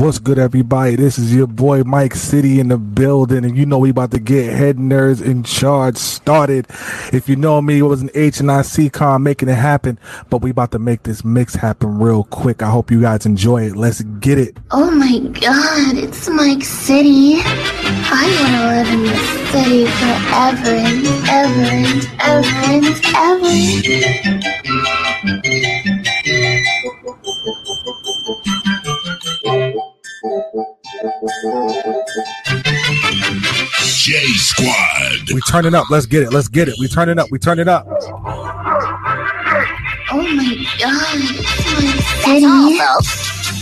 What's good, everybody? This is your boy Mike City in the building, and you know we about to get Head Nerds in Charge started. If you know me, it was an H and I C con making it happen, but we about to make this mix happen real quick. I hope you guys enjoy it. Let's get it. Oh my God, it's Mike City. I want to live in this city forever and ever and ever and ever. J Squad. We turn it up. Let's get it. Let's get it. We turn it up. We turn it up. Oh my god, it's my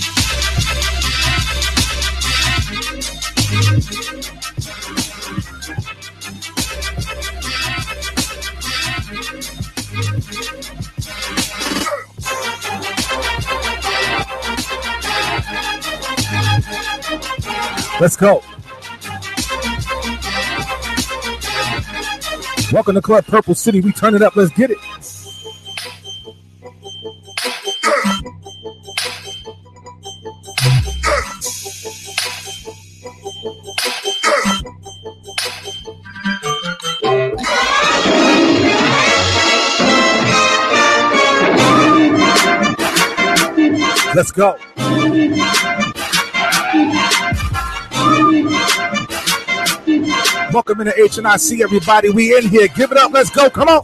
Let's go. Welcome to Club Purple City. We turn it up. Let's get it. Let's go. Welcome into H and I see everybody. We in here. Give it up. Let's go. Come on.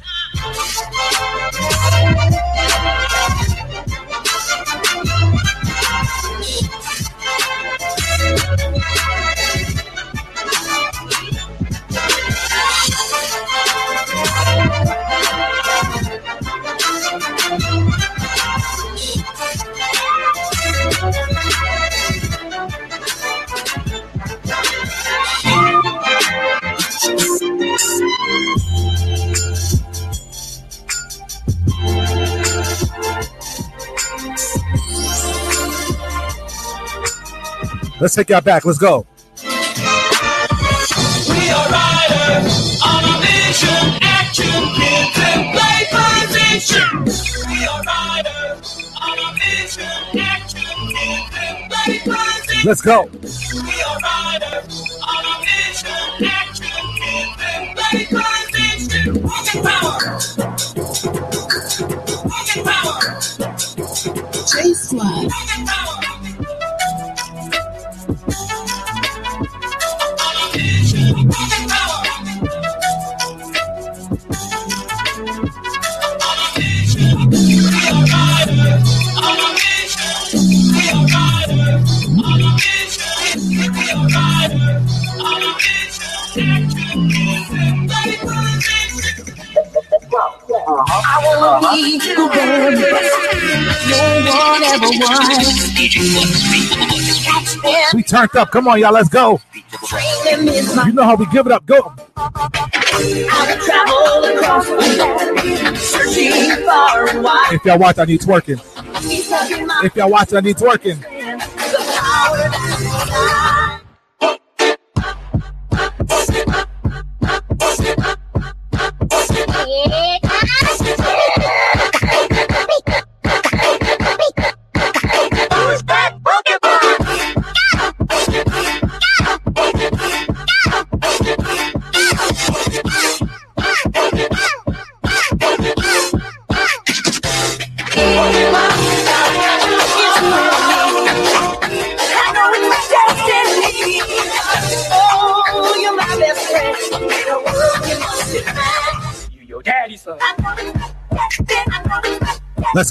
Let's take y'all back. Let's go. We are riders on a mission, action, kids and play position. We are riders on a mission, action, kids and play position. Let's go. I wanna be very. No one ever. We turned up. Come on, y'all. Let's go. You know how we give it up. Go. If y'all watch, I need twerking. If y'all watch, I need twerking.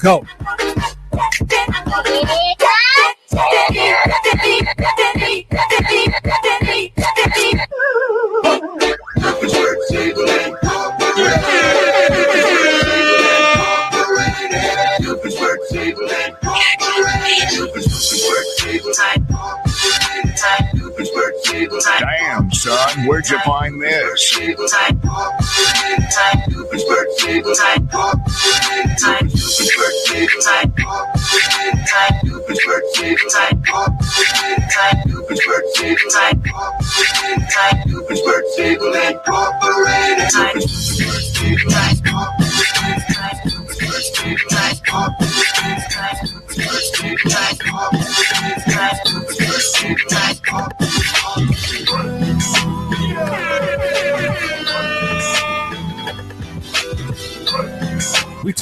Go.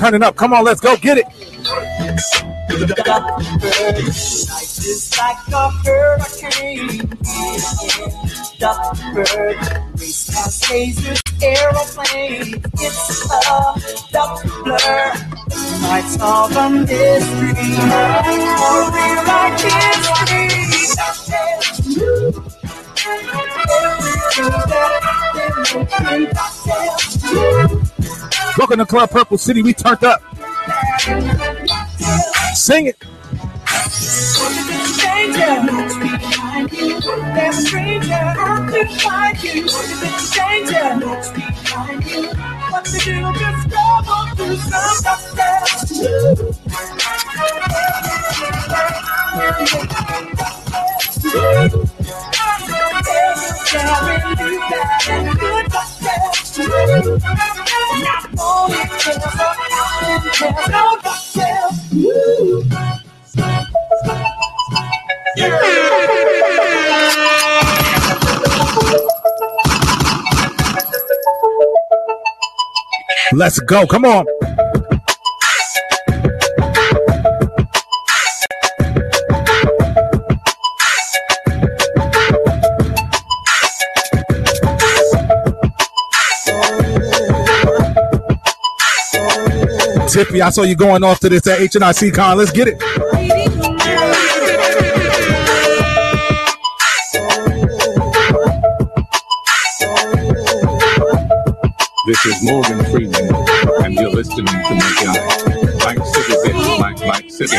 Turning up. Come on, let's go get it. Is like a. Duckburg, race past lasers, aeroplanes. It's a duck blur. Nights of a mystery. Welcome to Club Purple City. We turned up. Sing it. Let's go. Come on. Tiffy, I saw you going off to this at HNIC Con. Let's get it. This is Morgan Freeman, and you're listening to my guy, Mike City Mike, Mike City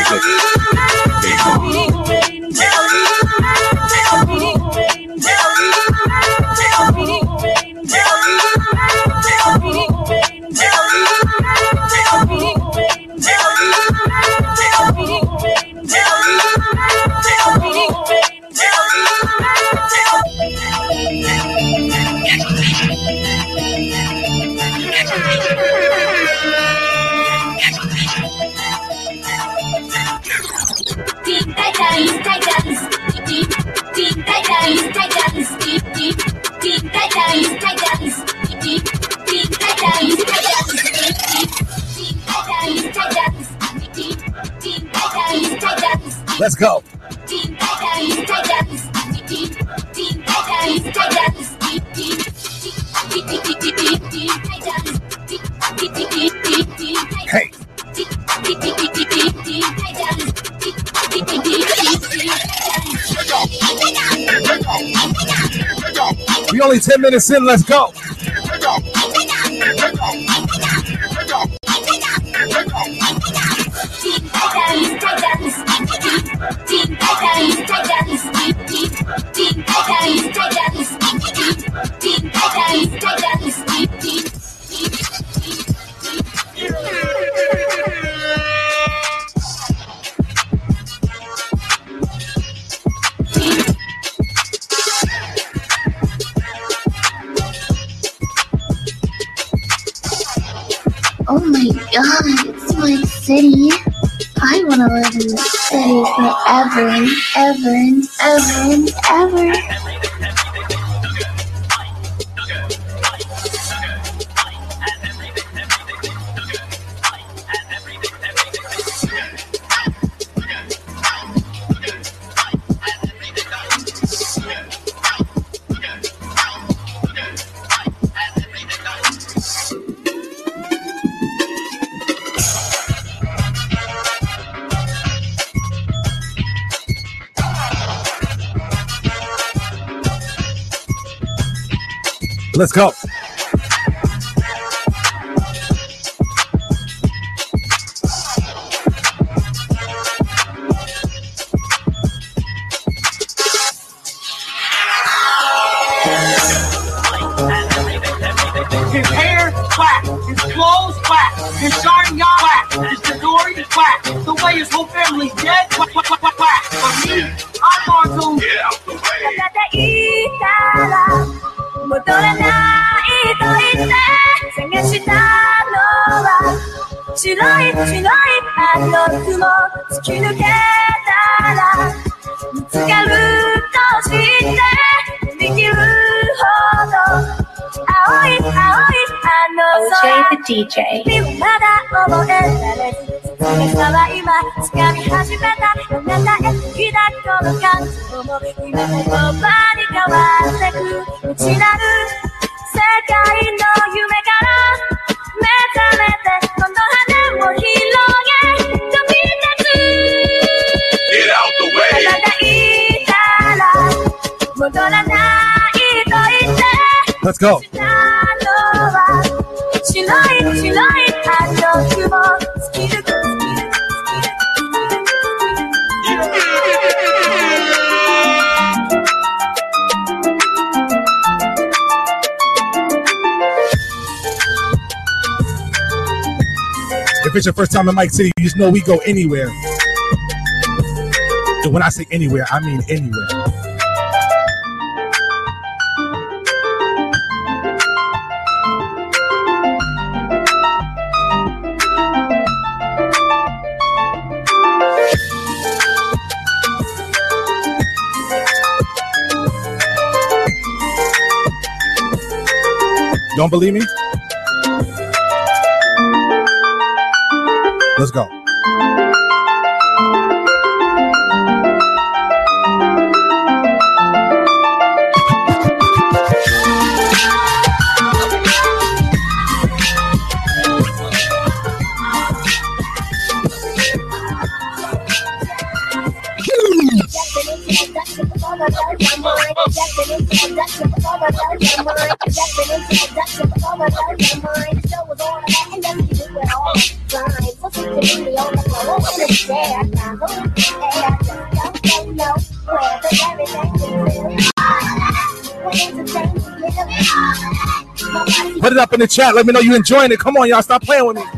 only 10 minutes in. Let's go. To live in this city and ever and Go. If it's your first time in Mike City, you just know we go anywhere. And when I say anywhere, I mean anywhere. Don't believe me? Let's go. In the chat. Let me know you enjoying it. Come on, y'all. Stop playing with me.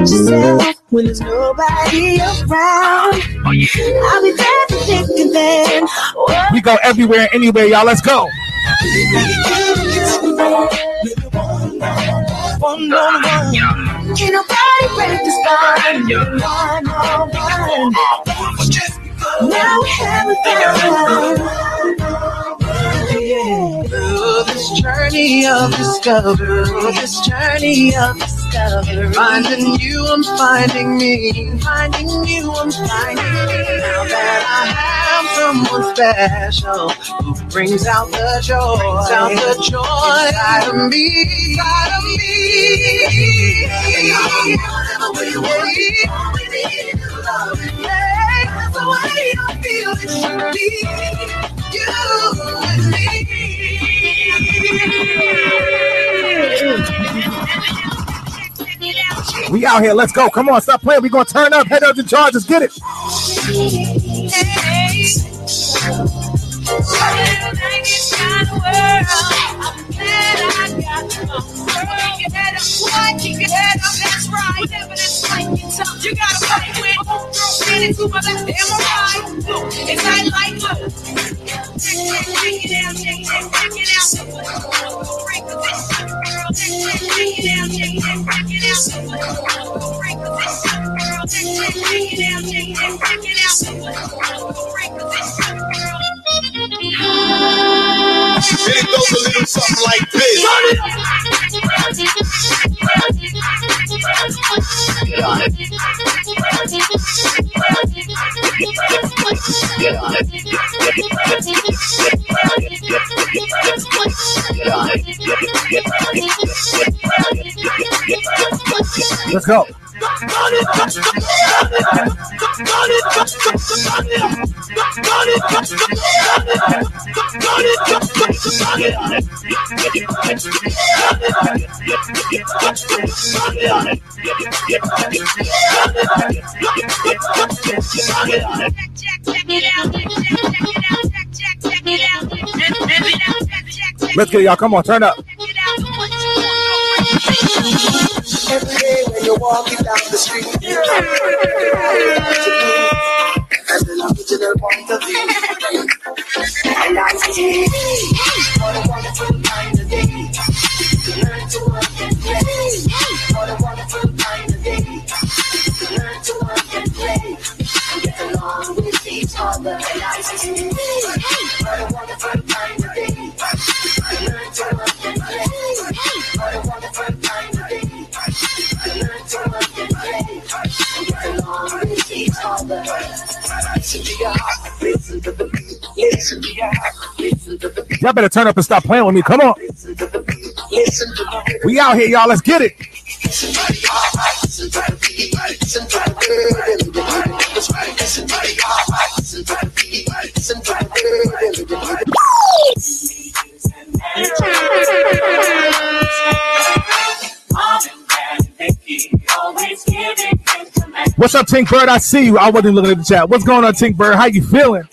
Isolate yourself when there's nobody around. Oh, I'll be there to think and then. What We go everywhere anywhere, y'all. Let's go. One on one. Can't nobody break this bond. One on one. Now we have Through this journey of discovery, this journey of discovery, finding you, I'm finding me, finding you, I'm finding me. Now that I have someone special who brings out the joy, brings out the joy inside of me, inside of me. That's the way I feel it should be. You We out here. Let's go. Come on. Stop playing. we to turn up. Head up to charge. Let's get it. You gotta fight with Get into my left, am I right? It's like light look. Check it out, check it, check it out. Break the this girl. Check it out, check it, it out. Break this girl. Check it out, check it, check it out. Break the this girl. It goes a little something like this. Let's go. It it check check it Let's get y'all. Come on. Turn up. Y'all better turn up and stop playing with me. Come on. We out here, y'all. Let's get it. What's up, Tink Bird? I see you. I wasn't looking at the chat. What's going on, Tink Bird? How you feeling?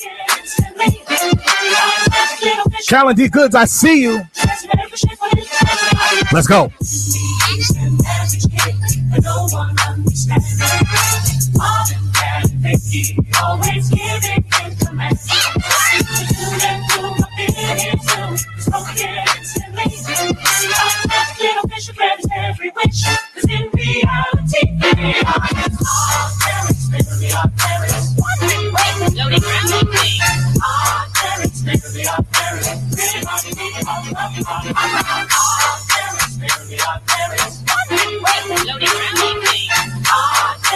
Callan D Goods, I see you. Let's go.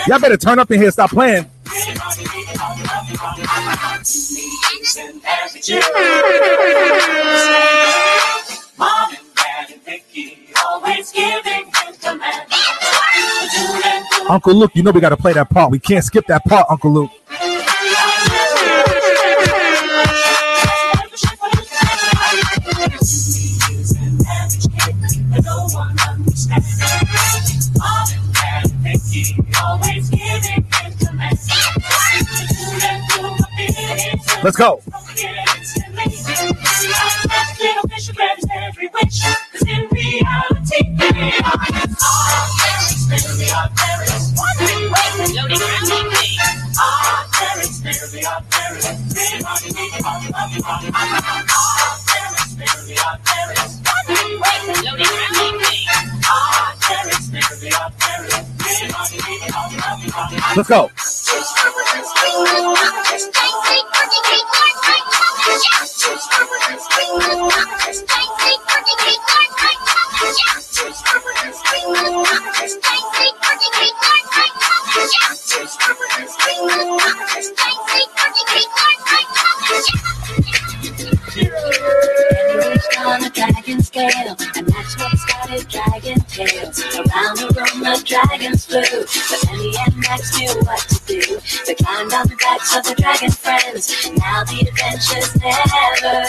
Y'all better turn up in here. Stop playing. Uncle Luke, you know we got to play that part. We can't skip that part, Uncle Luke. Let's go. Let's go. Dragons flew, but and Max knew what to do. The of the dragon friends. Now the adventures never end.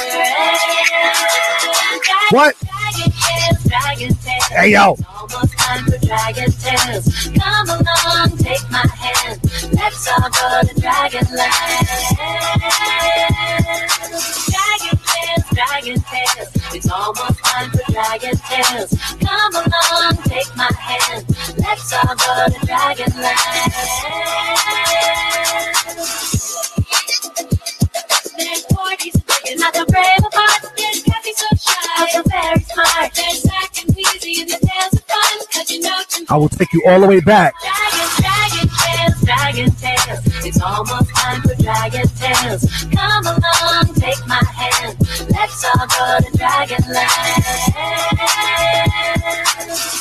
What? Dragon Tales, Dragon Tales. Hey, yo. It's almost time for Dragon Tales. Come along, take my hand. Let's all go to Dragonland. Dragon Tales, Dragon Tales. It's almost time for Dragon Tales. Come along, take my hand. Let's all go to Dragonland. There's I will take you all the way back. Dragon, dragon tales, dragon tales. It's almost time for dragon tales. Come along, take my hand. Let's all go to Dragonland.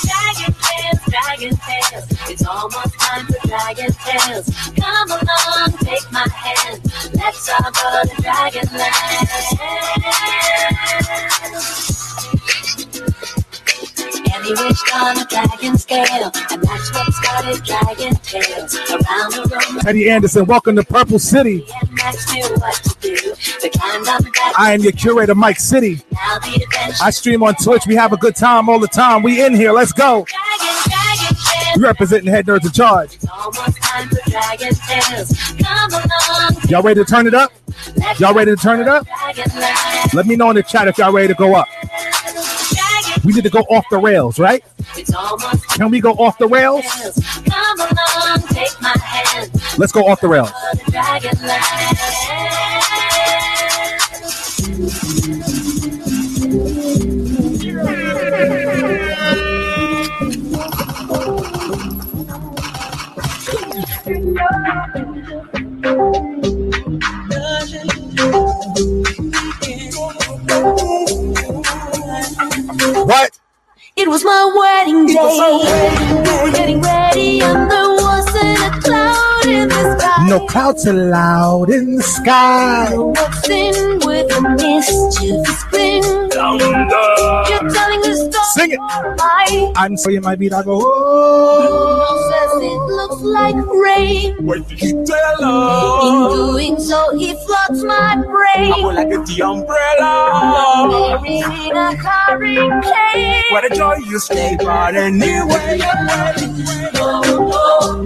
Dragon tales, dragon tales. It's almost time for dragon tales. Come along, take my hand. Let's all go to Dragonland. Emmy wished on a dragon scale, and that's what started Dragon Tales. Around the room, Teddy Anderson, welcome to Purple City. and Max knew what to do. They climbed on the back. I am your curator, Mike City. Now the adventure. I stream on Twitch. We have a good time all the time. We in here. Let's go. Tales. Representing Head Nerds in Charge. It's almost time for Dragon Tales. Come along, Y'all ready to turn it up? Y'all ready to turn it up? Let me know in the chat if y'all ready to go up. Dragon, We need to go off the rails, right? Can we go off the rails? come along, take my hand. Let's go off the rails. The. What? It was my wedding day. Getting ready, and there No clouds allowed in the sky. What's in with a mischievous grin? You're telling a story. Sing it. Right. I'm saying my beat. I go. Oh. says it looks like rain. Wait till you tell In doing so, he floods my brain. I like get the umbrella. In a hurricane. What a joy you stay, but anyway. Fear when I'm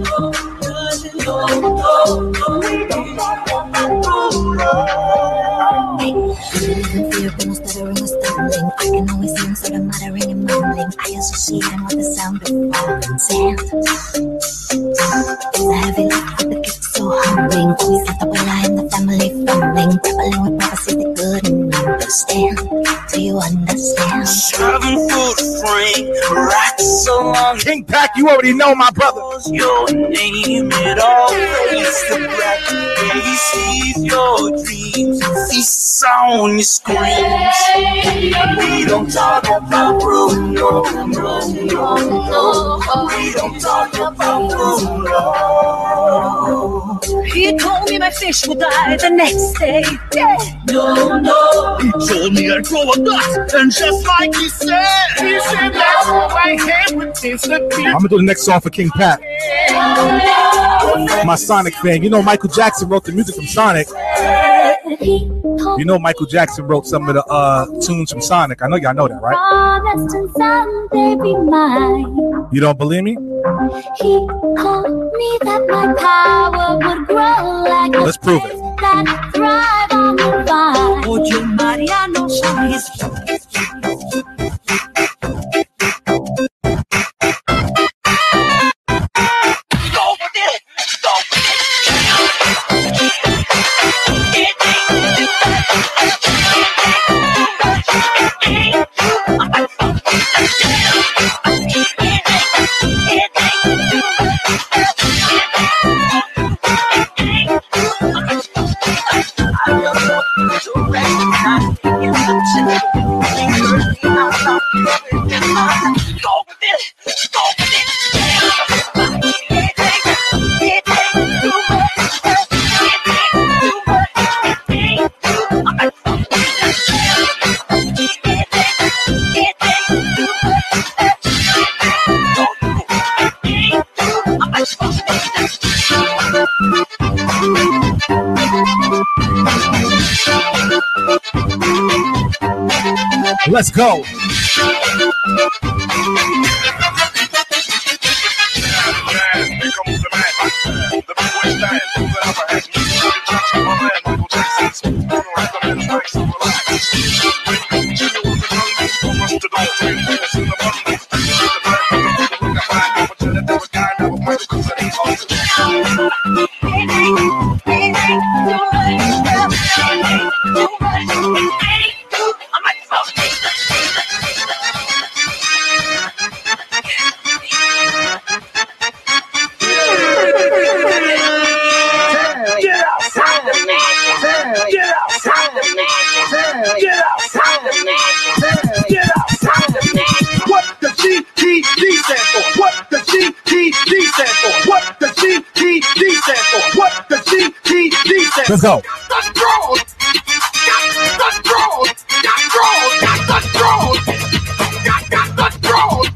stuttering and them with on the family fumbling. Babbling with prophecies they couldn't understand. Do you understand? Seven foot frame, right so long. King Pack, you already know my brother. Your name, it all fades to black. Yeah, he sees your dreams, he on your screams. We don't talk about Bruno, no, no, no. We don't talk about Bruno. He told me my fish would die the next day. Yeah. No, no. He told me I'd grow a nut, and just like he said, he said that's disappear. I'm gonna do the next song for King Pat. My Sonic fan. You know Michael Jackson wrote the music from Sonic. He told You know Michael Jackson wrote some of the uh, tunes from Sonic. I know y'all know that, right? promised and someday be mine. You don't believe me? He told me that my power would grow like a Let's prove it. that thrive on the vine. Let's go.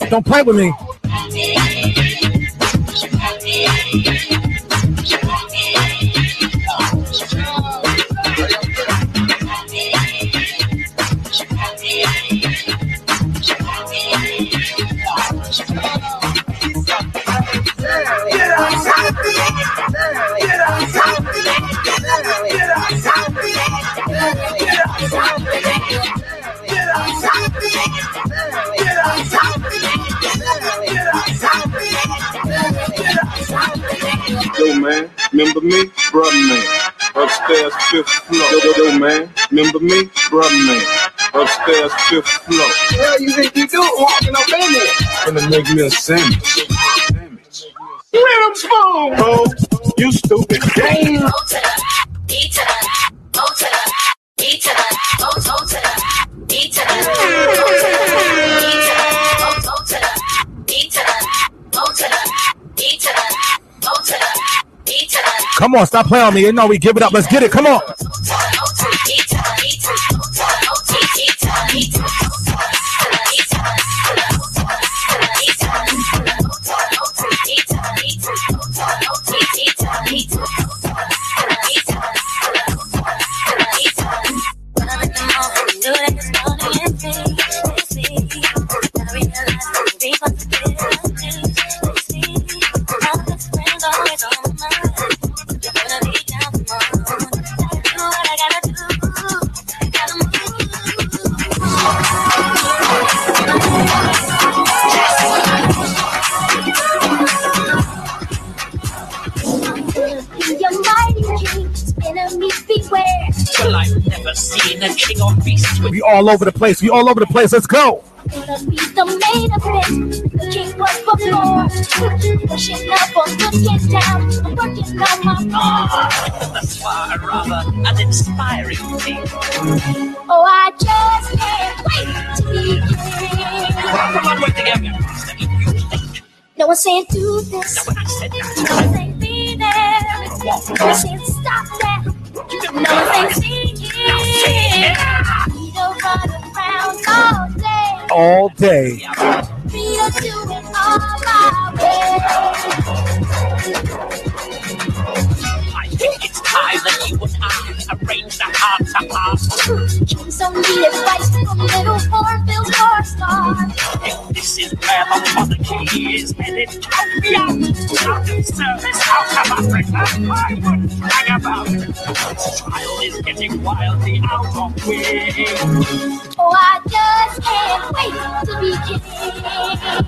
Don't play with me. Me? Bruh, man. Upstairs, fifth floor. Hell, you think you do walking up in there? Gonna make me a sandwich. Where them spoon? Oh, you stupid. Damn. Come on, stop playing on me. You know we give it up. Let's get it. Come on. A king or beast with We all over the place. We all over the place. Let's go. Gonna be the main event. The king was before. Pushing up on looking down. I'm working ah, That's why I'd rather an inspiring thing. Oh, I just can't wait to be king. Come on, work together. No one's saying do this. No one said No one's saying be there. Day. We don't do it all our way. I think it's time that you and I arrange the heart to heart. Kings don't need advice from little Orville's four stars. If this is where the monarchy is headed, count out of Africa. I wouldn't hang about. Child is getting wildly out of way. Oh, I just can't wait to be king.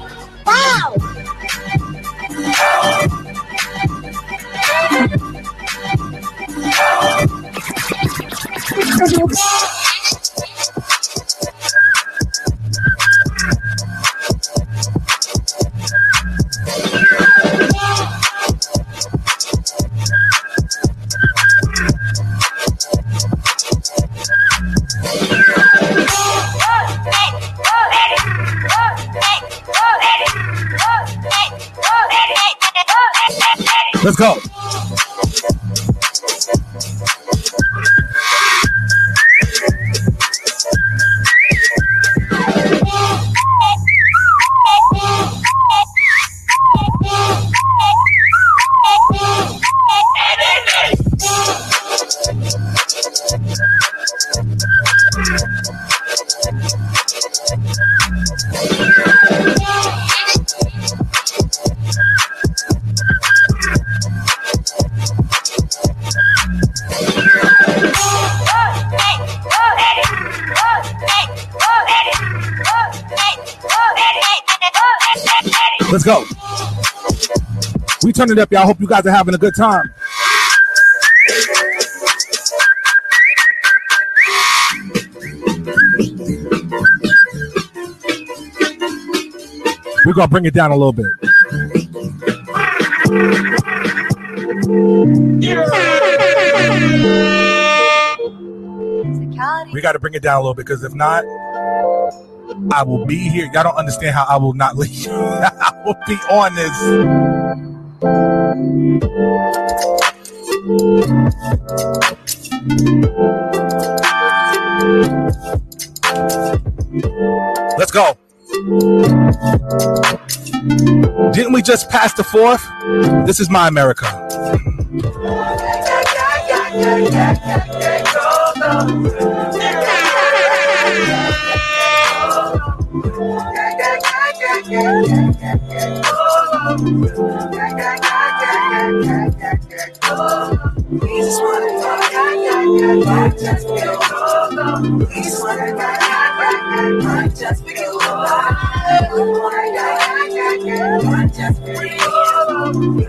We turn it up, y'all. Hope you guys are having a good time. We're gonna bring it down a little bit. We got to bring it down a little bit because if not, I will be here. Y'all don't understand how I will not leave. I will be on this. Let's go. Didn't we just pass the fourth? This is my America. We just wanna talk. Might just be a just be a Let's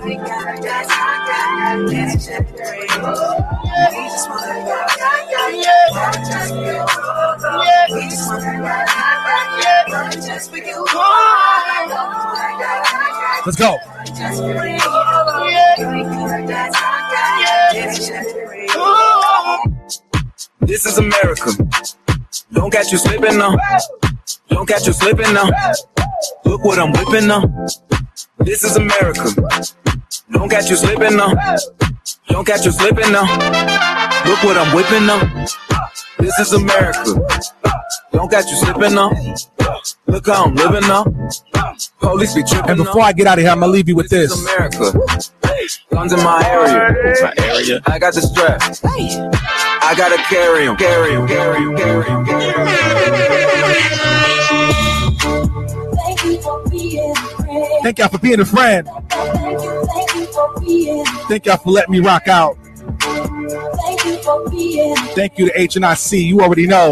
go. This is America. Don't catch you slipping now. Don't catch you slipping now. Look what I'm whipping now. This is America. Don't catch you slipping now. Don't catch you slipping now. Look what I'm whipping now. This is America. Don't catch you slipping now. Look how I'm living now. Police be tripping And before I get out of here, I'm gonna leave you with this. America. Guns in my area. My area. I got the strap. I gotta carry 'em. Carry 'em. Carry 'em. Carry 'em. Carry 'em. Thank y'all for being a friend. Thank y'all for letting me rock out. Thank you to H and I C. You already know.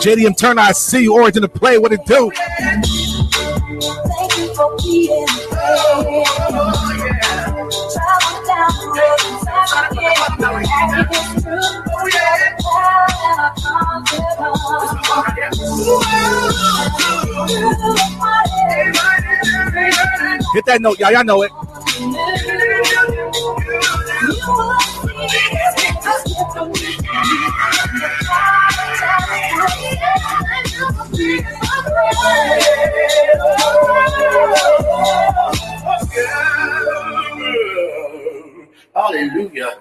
JDM Turn I see you. Origin to play. What it do? Thank you for being. Hit that note, y'all. Y'all know it. Hallelujah.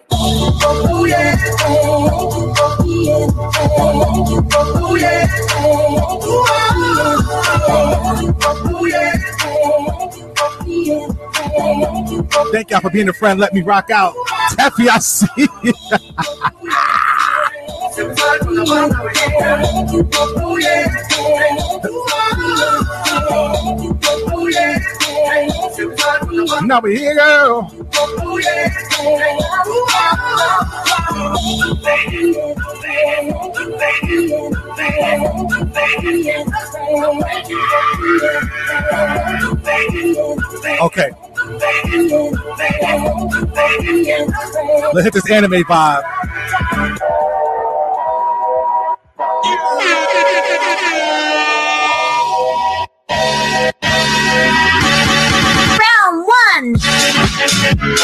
Thank y'all for being a friend. Let me rock out. Taffy, I see. you. now we here, girl. Okay, let's hit this anime vibe. fly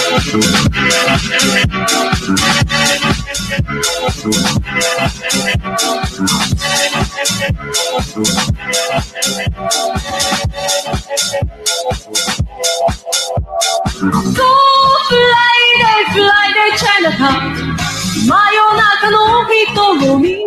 day, fly day, Chinatown 真夜中の人混み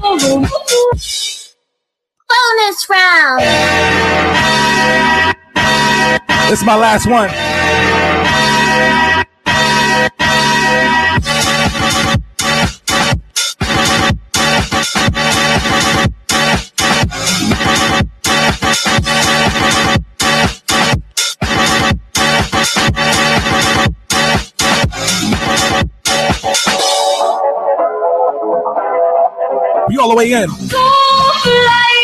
Bonus round. This is my last one. you all the way in. So fly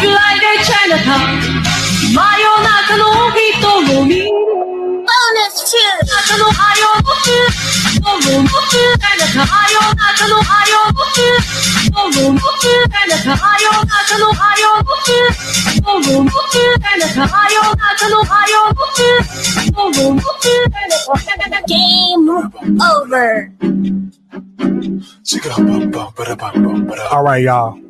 fly Chinatown. No hito no No no no no Game over. All right, y'all.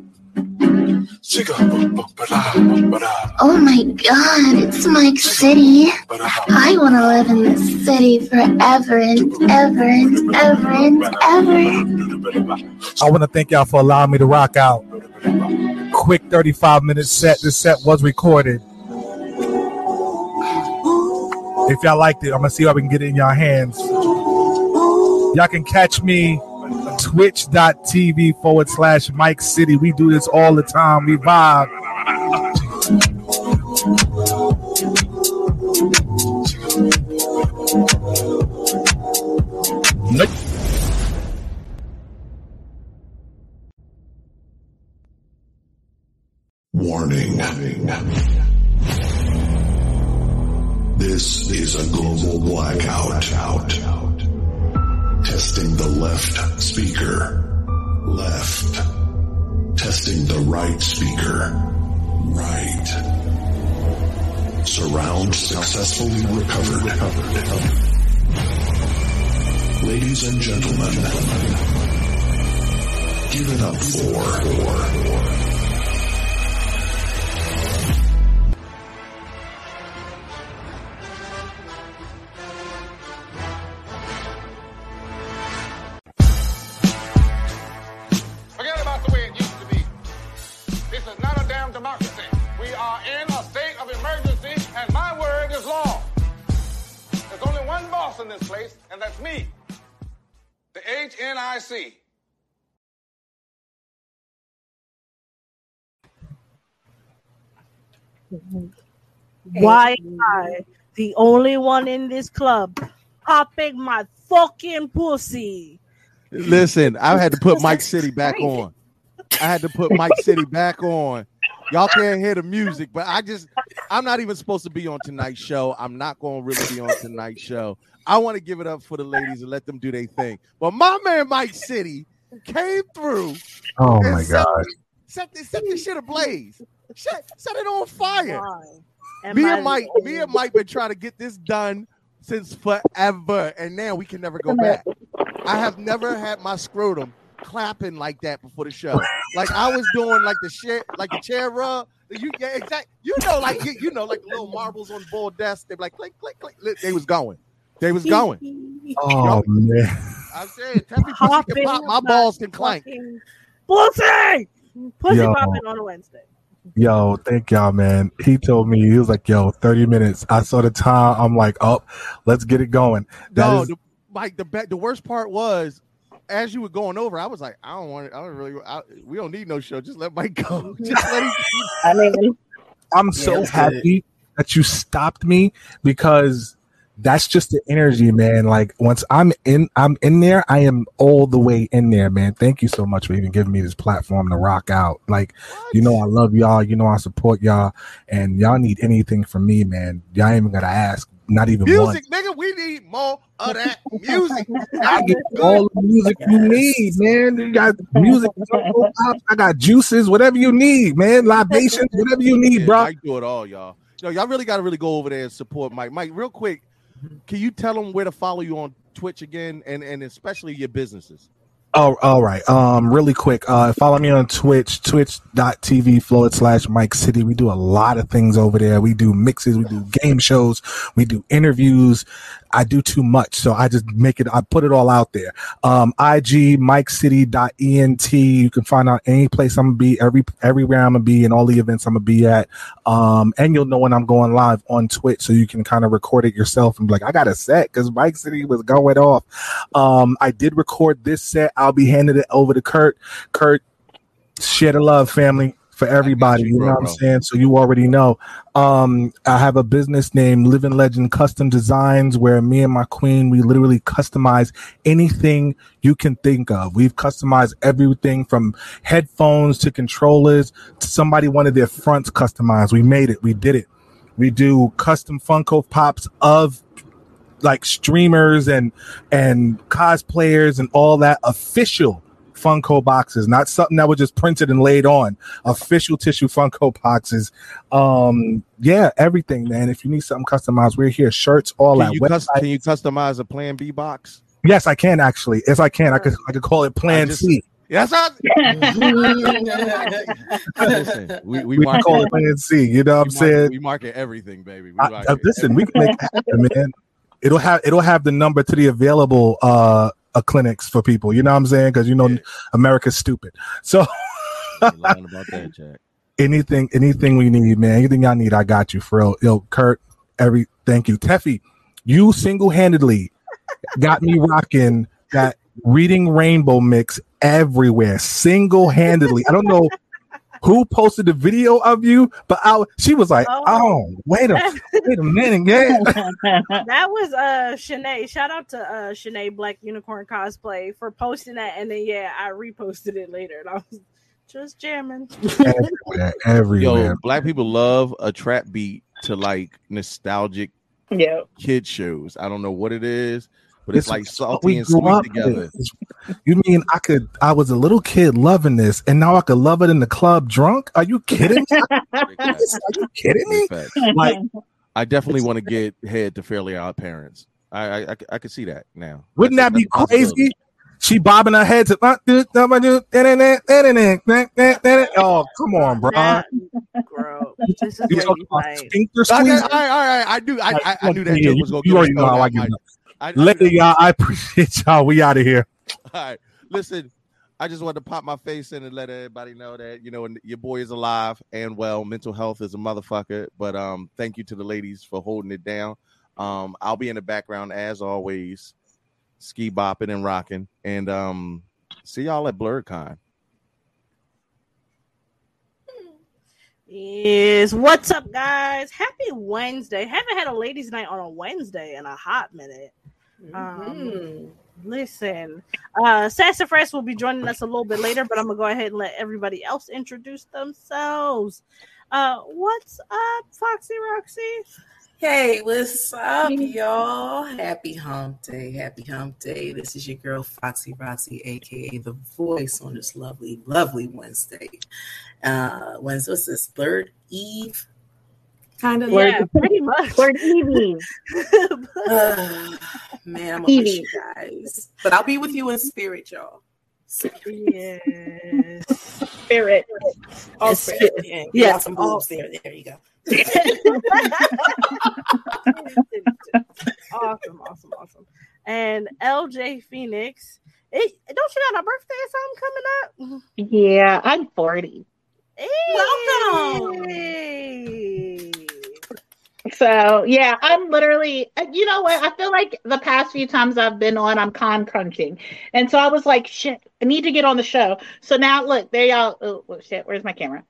Oh my god, it's Mike City. I wanna live in this city forever and ever and ever and ever. I want to thank y'all for allowing me to rock out. Quick 35 minute set. This set was recorded. If y'all liked it, I'm gonna see if we can get it in y'all hands. Y'all can catch me twitch.tv forward slash Mike City. We do this all the time. We vibe. Warning. This is a global blackout. Testing the left speaker. Left. Testing the right speaker. Right. Surround successfully recovered. Ladies and gentlemen, give it up for Mm-hmm. Why am I the only one in this club popping my fucking pussy? Listen, I had to put Mike City back on. I had to put Mike City back on. Y'all can't hear the music, but I just I'm not even supposed to be on tonight's show. I'm not going to really be on tonight's show. I want to give it up for the ladies and let them do their thing. But my man Mike City came through. Oh my set- God. Set this, set this shit ablaze. Set, set it on fire. Am me and Mike, me and Mike been trying to get this done since forever, and now we can never go back. I have never had my scrotum clapping like that before the show. Like I was doing like the shit, like the chair rub. You yeah, exact. You know, like you, you know, like the little marbles on the ball desk. They be like click, click, click. They was going. They was going. Oh man. I'm saying, Teffy pussy can pop, my balls can clank. Pussy! Pussy Yo. popping on a Wednesday. Yo, thank y'all, man. He told me he was like, "Yo, thirty minutes." I saw the time. I'm like, "Oh, let's get it going." That No, is- the, like the be- the worst part was, as you were going over, I was like, I don't want it. I don't really. I, we don't need no show. Just let Mike go. Just let him. I mean, I'm so that's happy that you stopped me because that's just the energy, man. Like once I'm in, I'm in there. I am all the way in there, man. Thank you so much for even giving me this platform to rock out. Like, you know, I love y'all. You know, I support y'all, and y'all need anything from me, man. Y'all ain't even gotta ask. Not even one. Music, nigga. We need more of that music. I get all the music you need, man. You got music, I got juices, whatever you need, man. Libations, whatever you need, Yeah, bro. Mike do it all, y'all. Yo, y'all really got to really go over there and support Mike. Mike, real quick, can you tell them where to follow you on Twitch again, and and especially your businesses? Oh, all right. Um, really quick. Uh, follow me on Twitch, twitch.tv forward slash Mike City. We do a lot of things over there. We do mixes, we do game shows, we do interviews. I do too much. So I just make it, I put it all out there. Um, IG MikeCity.ent. You can find out any place I'm gonna be, every everywhere I'm gonna be, and all the events I'm gonna be at. Um, and you'll know when I'm going live on Twitch, so you can kind of record it yourself and be like, I got a set because Mike City was going off. Um, I did record this set. I'll be handing it over to Kurt. Kurt, share the love, family, for everybody. You, know what I'm saying? So you already know. Um, I have a business named Living Legend Custom Designs where me and my queen, we literally customize anything you can think of. We've customized everything from headphones to controllers. Somebody wanted their fronts customized. We made it. We did it. We do custom Funko Pops of like streamers and and cosplayers and all that official Funko boxes, not something that was just printed and laid on. Official tissue Funko boxes. Um, yeah, everything, man. If you need something customized, we're here. Shirts, all Can that. you, cus- can you customize a Plan B box? yes, I can actually. Yes, I can. I could. I could call it Plan just- C. Yes, I. Listen, we we, We market, call it Plan C. You know what I'm we market- saying? we market everything, baby. We I, market uh, listen, we can make it happen, man. It'll have it'll have the number to the available uh, uh clinics for people. You know what I'm saying? Because you know America's stupid. So about that, Jack. anything anything we need, man. Anything y'all need, I got you. For real. Yo, Kurt, every thank you. Teffy, You single handedly got me rocking that reading rainbow mix everywhere, single handedly. I don't know who posted the video of you, but I, she was like, "Oh, wait a wait a minute, yeah." that was uh Shanae. Shout out to uh Shanae Black Unicorn Cosplay for posting that, and then yeah, I reposted it later, and I was just jamming. everywhere, everywhere. Yo, black people love a trap beat to like nostalgic yeah. kid shows. I don't know what it is, but it's, it's like salty and sweet together. you mean I could? I was a little kid loving this, and now I could love it in the club drunk? Are you kidding me? Are you kidding me? Like, I definitely want to get head to Fairly Odd Parents. I I, I, I could see that now. Wouldn't that be crazy? She bobbing her head to oh come on, bro. Bro, this is what. All right, all right, I do. I, I, knew that joke was gonna. You already know how I get. I- I Later, knew that- y'all. I appreciate y'all. We out of here. All right, listen. I just wanted to pop my face in and let everybody know that you know your boy is alive and well. Mental health is a motherfucker, but um, thank you to the ladies for holding it down. Um, I'll be in the background as always, ski bopping and rocking, and um, see y'all at BlurredCon. Is what's up, guys? Happy Wednesday. Haven't had a ladies' night on a Wednesday in a hot minute. Um, listen, uh, Sassafras will be joining us a little bit later, but I'm gonna go ahead and let everybody else introduce themselves. Uh, what's up, Foxy Roxy? Hey, what's up, y'all? Happy hump day. Happy hump day. This is your girl, Foxy Roxy, aka the voice on this lovely, lovely Wednesday. Uh, Wednesday, what's this? Blurred Eve? Kind of Yeah, pretty much. Word Evie. Uh, man, I'm gonna miss you guys. But I'll be with you in spirit, y'all. Yes. Spirit. All Yes, spirit. yes, Yeah, yes, some all- boobs there. There you go. awesome, awesome, awesome. And LJ Phoenix. It, don't you got a birthday or something coming up? Yeah, I'm 40. Welcome. Hey. So yeah, I'm literally. uh, You know what? I feel like the past few times I've been on, I'm con crunching, and so I was like, "Shit, I need to get on the show." So now, look, there y'all. Oh shit, where's my camera?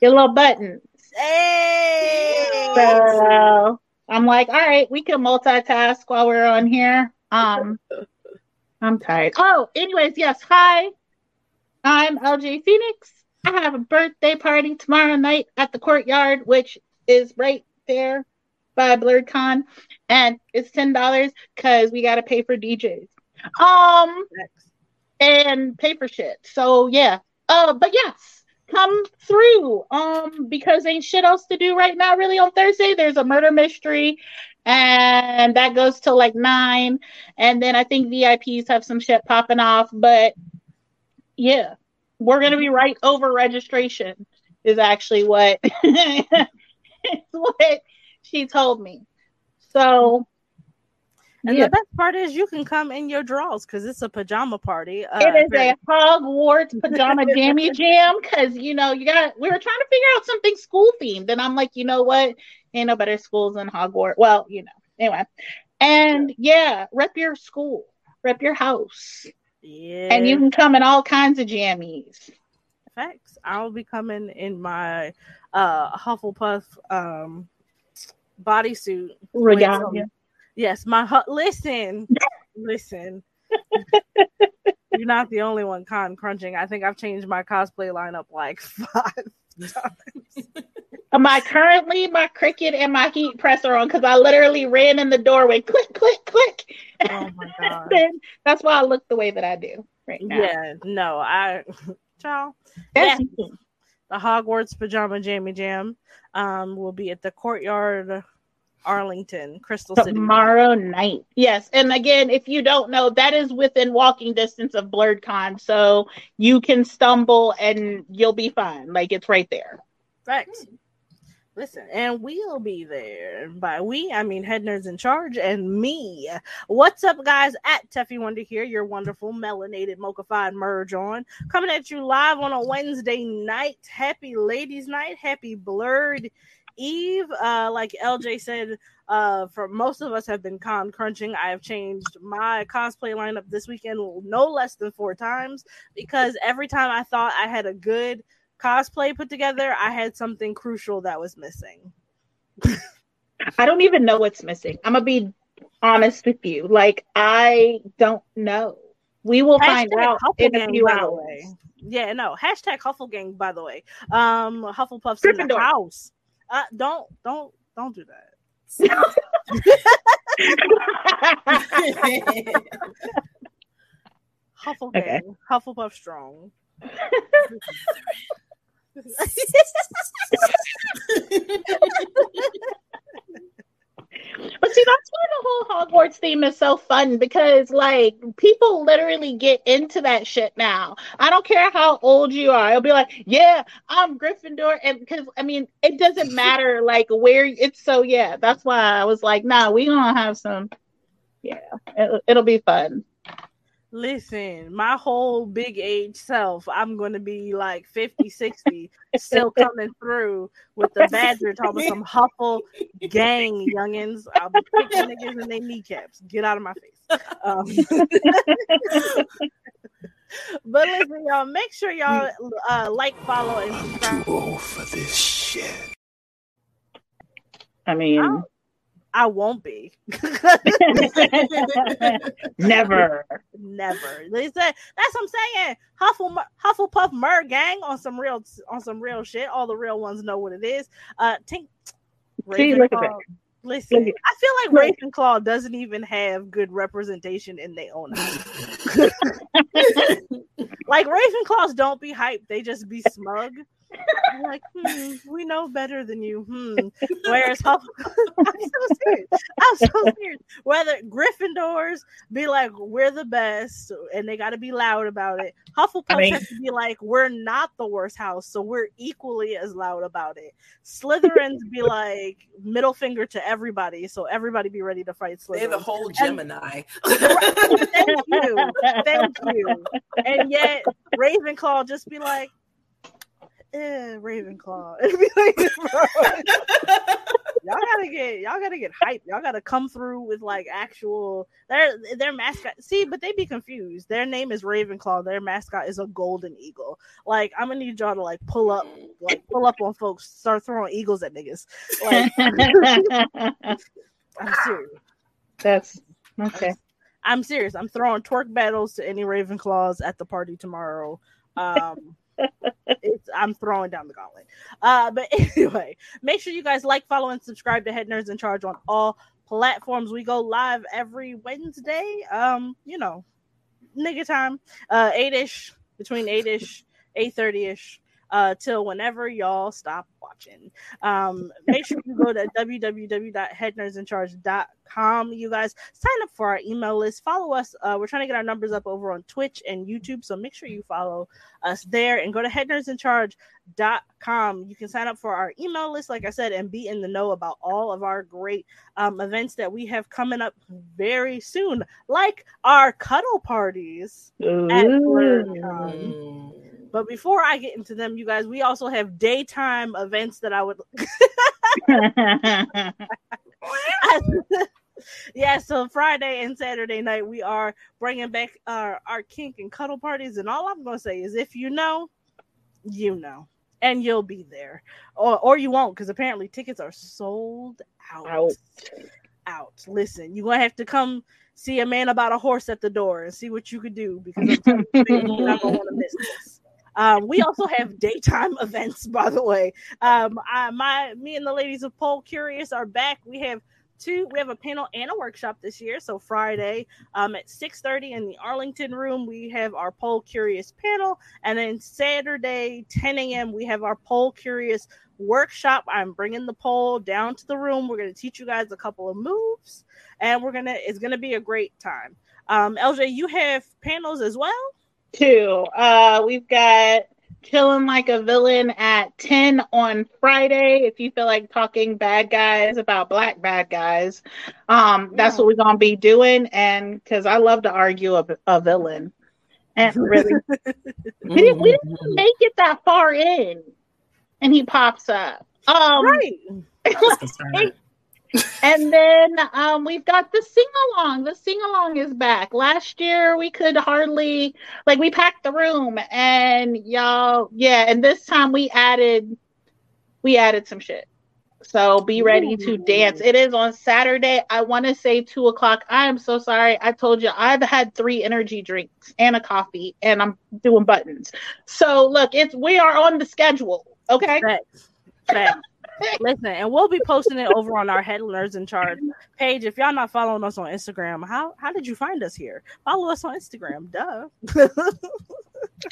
Your little button. Hey. So I'm like, all right, we can multitask while we're on here. Um, I'm tired. Oh, anyways, yes. Hi, I'm LJ Phoenix. I have a birthday party tomorrow night at the courtyard, which is right there by BlurredCon, and it's ten dollars because we got to pay for DJs, um, and pay for shit. So yeah. Uh, but yes, come through. Um, because ain't shit else to do right now. Really on Thursday, there's a murder mystery, and that goes till like nine, and then I think VIPs have some shit popping off. But yeah, we're gonna be right over registration. Is actually what is what she told me. So And yeah. the best part is you can come in your drawers because it's a pajama party. Uh, it is a Hogwarts pajama jammy jam because you know you got. We were trying to figure out something school themed, and I'm like, you know what? Ain't no better schools than Hogwarts. Well, you know. Anyway, and yeah, rep your school, rep your house, yeah. and you can come in all kinds of jammies. Facts. I'll be coming in my uh Hufflepuff um bodysuit. Regalia. Yes, my hu- listen, listen. You're not the only one con crunching. I think I've changed my cosplay lineup like five times. Am I currently my Cricut and my heat press are on because I literally ran in the doorway, click, click, click. Oh my god. That's why I look the way that I do right now. Yeah, no, I. That's Yeah. The Hogwarts Pajama Jammy Jam um will be at the courtyard Arlington, Crystal City. tomorrow night. Yes, and again, if you don't know, that is within walking distance of BlurredCon, so you can stumble and you'll be fine. Like it's right there. Facts. Listen, and we'll be there. By we, I mean head nerds in charge and me. What's up, guys? At Teffy Wonder here, your wonderful melanated mochafied merge on. Coming at you live on a Wednesday night. Happy ladies' night. Happy blurred eve. Uh, like LJ said, uh, for most of us have been con crunching. I have changed my cosplay lineup this weekend no less than four times because every time I thought I had a good cosplay put together, I had something crucial that was missing. I don't even know what's missing. I'm gonna be honest with you. Like I don't know. We will find out in a few hours. way. Yeah, no. Hashtag Hufflegang, by the way. Um, Hufflepuff's in the house. Uh, don't, don't, don't do that. Hufflegang, Okay. Hufflepuff strong. But see, that's why the whole Hogwarts theme is so fun because, like, people literally get into that shit now. I don't care how old you are. It'll be like, yeah, I'm Gryffindor. And because, I mean, it doesn't matter, like, where it's so, yeah, that's why I was like, nah, we gonna have some, yeah, it'll, it'll be fun. Listen, my whole big age self, I'm going to be like 50, 60, still coming through with the badger talking some Huffle gang youngins. I'll be kicking niggas in their kneecaps. Get out of my face. Um, but listen, y'all, make sure y'all uh, like, follow, and subscribe. old for this shit. I mean, I won't be. never. Never. They said that's what I'm saying. Huffle Hufflepuff Mer gang on some real on some real shit. All the real ones know what it is. Uh Tink See, look at Ravenclaw- that. Listen, I feel like Ravenclaw doesn't even have good representation in their own house. like Ravenclaws don't be hyped; they just be smug. They're like, hmm, we know better than you. Hmm. Whereas I'm so serious. I'm so serious. Whether Gryffindors be like, we're the best, and they got to be loud about it. Hufflepuff I mean- has to be like, we're not the worst house, so we're equally as loud about it. Slytherins be like, middle finger to everybody, so everybody be ready to fight Slytherin. They're the whole And- Gemini. Thank you. Thank you. And yet Ravenclaw just be like, eh, Ravenclaw. It'd be like, bro, y'all gotta get y'all gotta get hype. Y'all gotta come through with like actual their their mascot. See, but they be confused. Their name is Ravenclaw. Their mascot is a golden eagle. Like I'm gonna need y'all to like pull up, like pull up on folks, start throwing eagles at niggas. Like I'm serious. That's okay. I'm serious. I'm throwing twerk battles to any Ravenclaws at the party tomorrow. Um, it's, I'm throwing down the gauntlet. Uh, but anyway, make sure you guys like, follow, and subscribe to Head Nerds in Charge on all platforms. We go live every Wednesday. Um, you know, nigga time, uh, eight ish between eight ish, eight thirty ish. Uh, till whenever y'all stop watching. Um, make sure you go to www.headnerdsincharge.com. You guys sign up for our email list. Follow us. Uh, we're trying to get our numbers up over on Twitch and YouTube, so make sure you follow us there and go to headnerdsincharge.com. You can sign up for our email list, like I said, and be in the know about all of our great um, events that we have coming up very soon, like our cuddle parties at. But before I get into them, you guys, we also have daytime events that I would. yeah, so Friday and Saturday night we are bringing back our our kink and cuddle parties, and all I'm gonna say is, if you know, you know, and you'll be there, or or you won't, because apparently tickets are sold out. Out. Out. Listen, you're gonna have to come see a man about a horse at the door and see what you could do because I'm you, not gonna want to miss this. Um, we also have daytime events, by the way. Um, I, my me and the ladies of Pole Curious are back. We have two. We have a panel and a workshop this year. So Friday, um, at six thirty in the Arlington room, we have our Pole Curious panel, and then Saturday, ten a.m., we have our Pole Curious workshop. I'm bringing the pole down to the room. We're going to teach you guys a couple of moves, and we're gonna. It's gonna be a great time. Um, LJ, you have panels as well. Two. Uh, we've got chilling like a villain at 10 on Friday. If you feel like talking bad guys about black bad guys, um, that's what we're gonna be doing. And because I love to argue a, a villain, and really, we, didn't, we didn't even make it that far in, and he pops up. Um, right. and then um, we've got the sing along. The sing along is back. Last year we could hardly like we packed the room and y'all yeah, and this time we added we added some shit. So be ready to dance. It is on Saturday. I want to say two o'clock. I am so sorry. I told you I've had three energy drinks and a coffee, and I'm doing buttons. So look, it's we are on the schedule. Okay. Listen, and we'll be posting it over on our Head Nerds in Charge page. If y'all not following us on Instagram, how how did you find us here? Follow us on Instagram. Duh.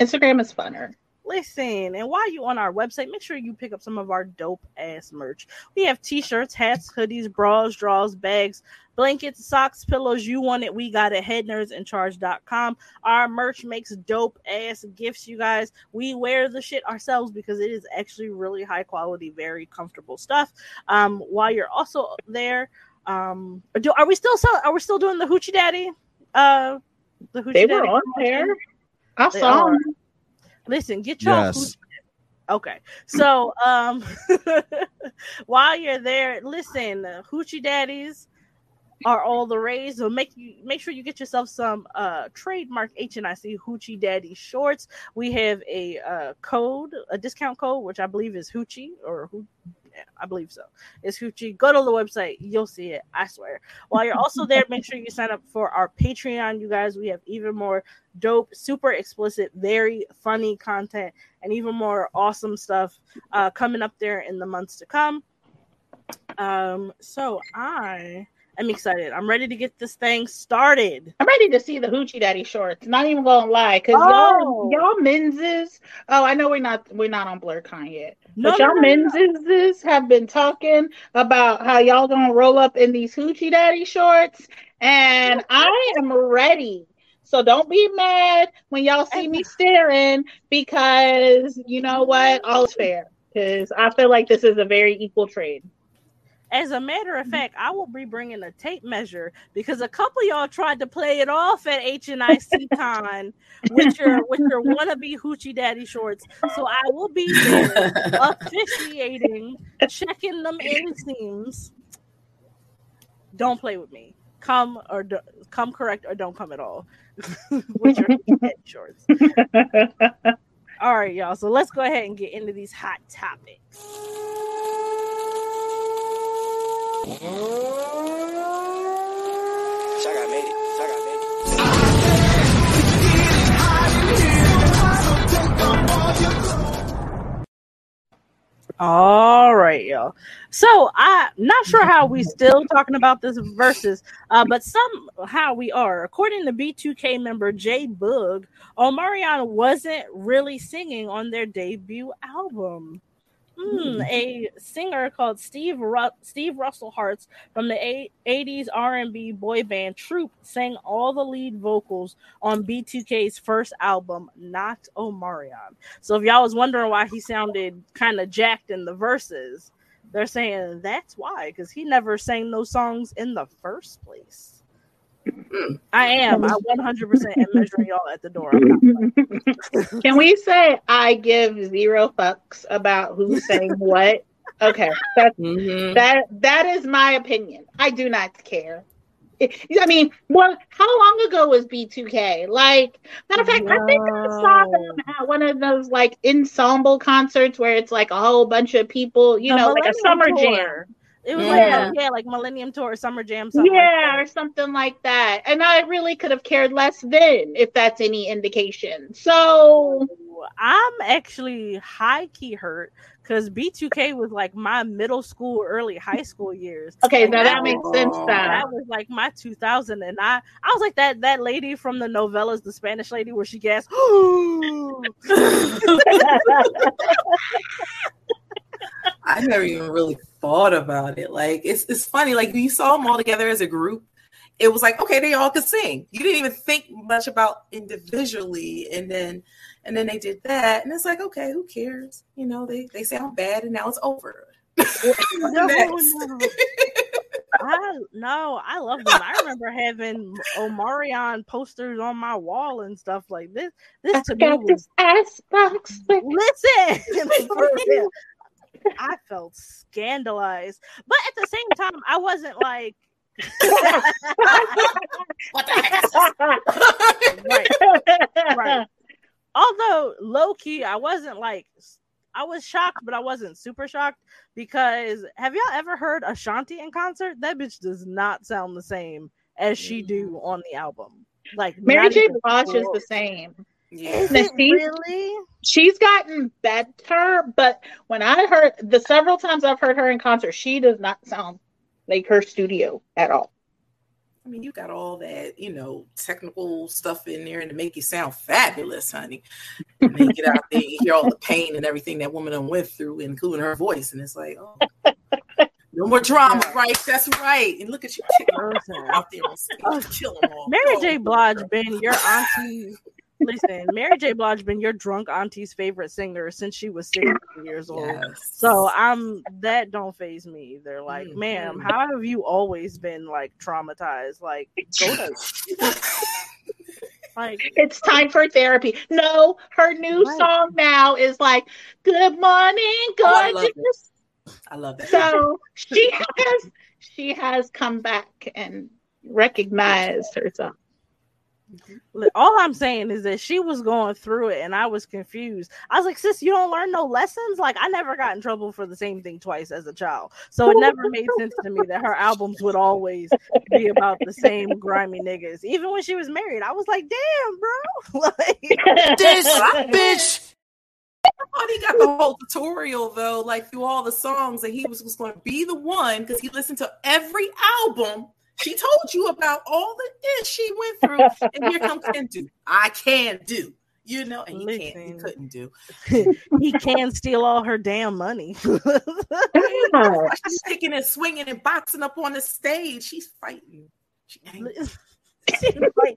Instagram is funner. Listen, and while you're on our website, make sure you pick up some of our dope ass merch. We have t-shirts, hats, hoodies, bras, draws, bags, blankets, socks, pillows. You want it, we got it. Headnerdsincharge.com. Our merch makes dope ass gifts, you guys. We wear the shit ourselves because it is actually really high quality, very comfortable stuff. Um, while you're also there, um, do, are we still sell, are we still doing the hoochie daddy? Uh, the hoochie They daddy were on there. I saw them. Listen, get your Yes. Okay, so um, while you're there, listen, hoochie daddies are all the rage. So make you make sure you get yourself some uh trademark HNIC hoochie daddy shorts. We have a uh code, a discount code, which I believe is hoochie or who. I believe so. It's Hoochie. Go to the website. You'll see it. I swear. While you're also there, make sure you sign up for our Patreon. You guys, we have even more dope, super explicit, very funny content, and even more awesome stuff uh, coming up there in the months to come. Um, so I am excited. I'm ready to get this thing started. I'm ready to see the hoochie daddy shorts. Not even gonna lie, because Oh. y'all y'all menses. Oh, I know we're not we're not on BlurredCon yet, No, but y'all no, no. have been talking about how y'all gonna roll up in these hoochie daddy shorts, and I am ready. So don't be mad when y'all see me staring, because you know what, all is fair. Because I feel like this is a very equal trade. As a matter of mm-hmm. fact, I will be bringing a tape measure because a couple of y'all tried to play it off at HNIC Con with your with your wannabe hoochie daddy shorts. So I will be there officiating, checking them inseams. Don't play with me. Come or do, come correct or don't come at all with your hoochie daddy shorts. All right, y'all. So let's go ahead and get into these hot topics. All right, y'all. So I'm not sure how we still talking about this verses, uh, but somehow we are. According to B2K member J-Boog, Omarion wasn't really singing on their debut album. Hmm, a singer called Steve Ru- Steve Russell Hartz from the eight- 80s R&B boy band Troop sang all the lead vocals on B2K's first album, Not Omarion. So if y'all was wondering why he sounded kind of jacked in the verses, they're saying that's why because he never sang those songs in the first place. I am. I 100% am measuring y'all at the door. Can we say I give zero fucks about who's saying what? Okay, that's mm-hmm. that that is my opinion. I do not care. I mean, well, how long ago was B2K? Like, matter of fact, I think I saw them at one of those like ensemble concerts where it's like a whole bunch of people, you The know, like a summer Tour. jam. It was Yeah. like yeah, like Millennium Tour, Summer Jam, something yeah, like or something like that. And I really could have cared less then, if that's any indication. So I'm actually high key hurt because B2K was like my middle school, early high school years. Okay, now that makes sense, was- That was like my 2000, and I I was like that that lady from the novellas, the Spanish lady, where she gasped. I never even really thought about it. Like it's it's funny. Like you saw them all together as a group it was like okay, they all could sing. You didn't even think much about individually, and then and then they did that, and it's like okay, who cares? You know, they they sound bad, and now it's over. No, no. I no, I love them. I remember having Omarion posters on my wall and stuff like this. This to me was this ass box. listen. for real. I felt scandalized, but at the same time, I wasn't like. what the heck? right, right. Although low key, I wasn't like I was shocked, but I wasn't super shocked because have y'all ever heard Ashanti in concert? That bitch does not sound the same as she do mm. on the album. Like Mary J. Blige is the same. Yeah. Now, Is she's- really? She's gotten better, but when I heard the several times I've heard her in concert, she does not sound like her studio at all. I mean, you got all that, you know, technical stuff in there to make you sound fabulous, honey. And then you get out there, you hear all the pain and everything that woman went through, including her voice, and it's like, oh, no more drama, right? That's right. And look at you kicking uh-huh. out there on stage, oh, kill all. Mary Oh, J. Blige been your auntie. Listen, Mary J. Blige been your drunk auntie's favorite singer since she was 16 years old. Yes. So I'm that don't phase me either. Like, Mhm. ma'am, how have you always been like traumatized? Like, go to like It's time for therapy. No, her new Right. song now is like, Good morning, Oh, I love gorgeous. I love that. So she has she has come back and recognized herself. Mm-hmm. Look, all I'm saying is that she was going through it and I was confused. I was like, sis, you don't learn no lessons? Like, I never got in trouble for the same thing twice as a child. So it never made sense to me that her albums would always be about the same grimy niggas. Even when she was married, I was like, damn, bro. like, this bitch. he got the whole tutorial though, like through all the songs, and he was, was going to be the one because he listened to every album. She told you about all the ish she went through, and here comes can do. I can do, you know, and he can't, he couldn't do. he can steal all her damn money. She's kicking and swinging and boxing up on the stage. She's fighting. She angry. She's like-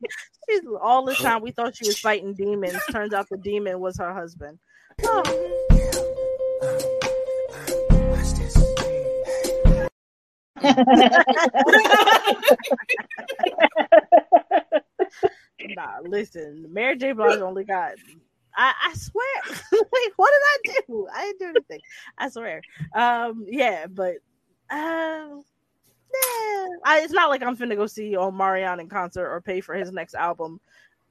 she's all the time we thought she was fighting demons. Turns out the demon was her husband. Oh. nah, listen, Mary J. Blige only got. I, I swear, like, what did I do? I didn't do anything. I swear. Um, yeah, but um, yeah, I, it's not like I'm finna go see Omarion in concert or pay for his next album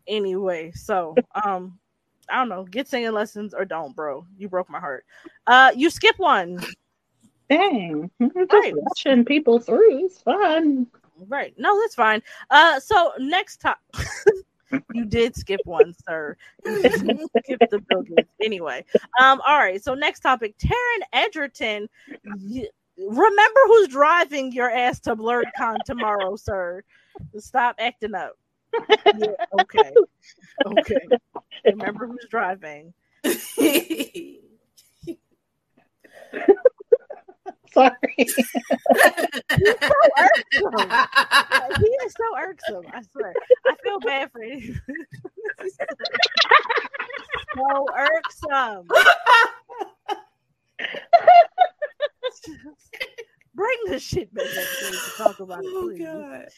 anyway. So, um, I don't know. Get singing lessons or don't, bro. You broke my heart. Uh, you skip one. Dang, just rushing people through. It's fun. Right. No, that's fine. Uh, so next time. you did skip one, sir. Skip the Bill Gates. Anyway, um, all right. So next topic, Taron Edgerton. y- remember who's driving your ass to BlurredCon tomorrow, sir. Stop acting up. Yeah, okay. Okay. Remember who's driving. Sorry. He's so irksome. Like, he is so irksome. I swear. I feel bad for him. so irksome. Bring this shit back up so we can talk about it,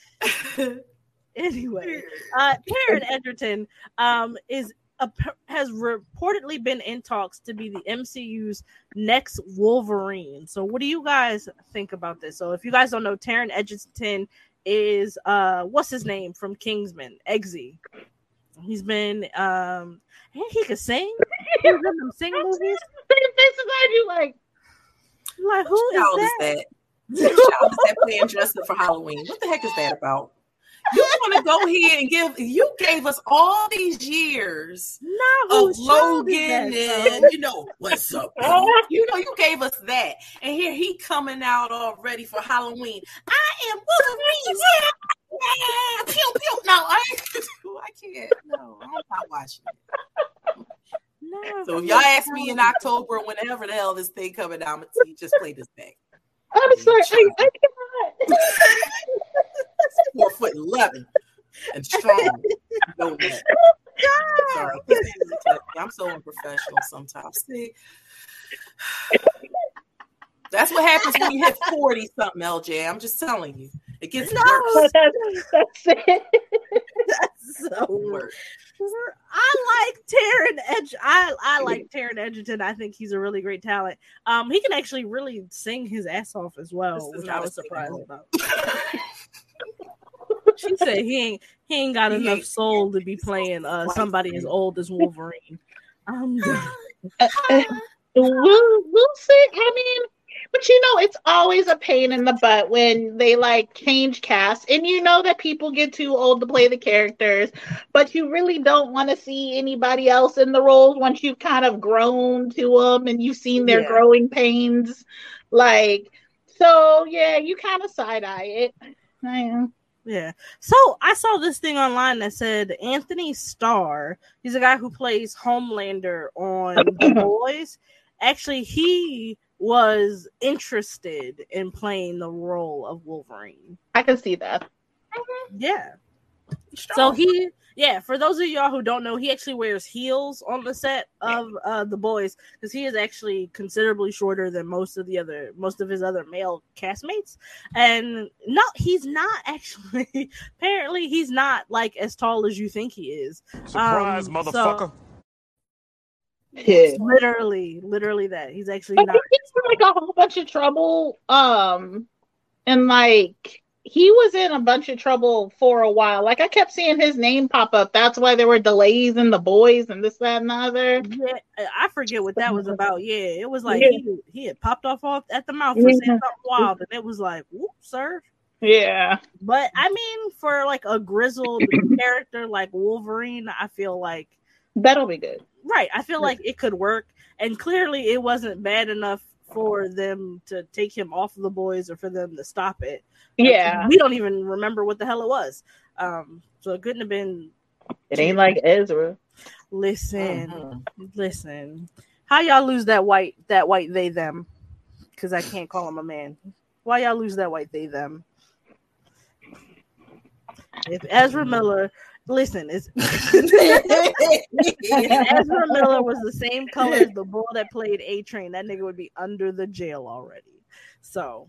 please. Anyway, uh, Karen Edgerton um, is a, has reportedly been in talks to be the MCU's next Wolverine. So, what do you guys think about this? So, if you guys don't know, Taron Edgerton is uh, what's his name from Kingsman? Eggsy. He's been um, and he could sing. He's in them sing movies. This is how you like. Like who is child is that? that? What child is that playing dressed up for Halloween? What the heck is that about? You want to go here and give? You gave us all these years of whose child is Logan and you know what's up. You know you gave us that, and here he coming out already for Halloween. I am Wolverine. Yeah, yeah, pew pew. No, I, I can't. No, I'm not watching. No, So if y'all ask me in October, whenever the hell this thing coming down, I'm gonna just play this back. I'm sorry. I, I cannot. four foot eleven and strong. Know that. Oh, sorry, I'm so unprofessional sometimes. See, that's what happens when you hit forty something, LJ. I'm just telling you, it gets No, worse. that's, that's it. That's so weird. I like Taron Edge. I I like Taron Edgerton. I think he's a really great talent. Um, he can actually really sing his ass off as well, which not I a was surprised role. about. she said he ain't he ain't got He enough ain't- soul to be playing uh somebody as old as Wolverine. Um, We'll, we'll see. I mean, but you know, it's always a pain in the butt when they like change cast, and you know that people get too old to play the characters, but you really don't want to see anybody else in the roles once you've kind of grown to them and you've seen their Yeah. growing pains. Like, so yeah, you kind of side eye it. I- Yeah. So I saw this thing online that said Anthony Starr, he's a guy who plays Homelander on The Boys. Actually, he was interested in playing the role of Wolverine. I can see that. Yeah. So he, yeah, for those of y'all who don't know, he actually wears heels on the set of uh, the boys because he is actually considerably shorter than most of the other, most of his other male castmates. And no, he's not actually. apparently, he's not like as tall as you think he is. Surprise, Um, motherfucker. Yeah. Literally, literally that he's actually But not. he gets in, like a whole bunch of trouble. Um, and like he was in a bunch of trouble for a while. Like I kept seeing his name pop up. That's why there were delays in the boys and this, that, and the other. Yeah, I forget what that was about. Yeah, it was like Yeah. he he had popped off off at the mouth for saying something wild, and it was like, whoop, sir. Yeah. But I mean, for like a grizzled character like Wolverine, I feel like That'll be good. right. I feel like it could work, and clearly it wasn't bad enough for them to take him off the boys or for them to stop it. Yeah. we don't even remember what the hell it was. Um, so it couldn't have been. It ain't like Ezra. Listen, Mm-hmm. listen. How y'all lose that white that white they them? Because I can't call him a man. Why y'all lose that white they them? If Ezra Miller, listen, it's Ezra Miller was the same color as the bull that played A Train, that nigga would be under the jail already. So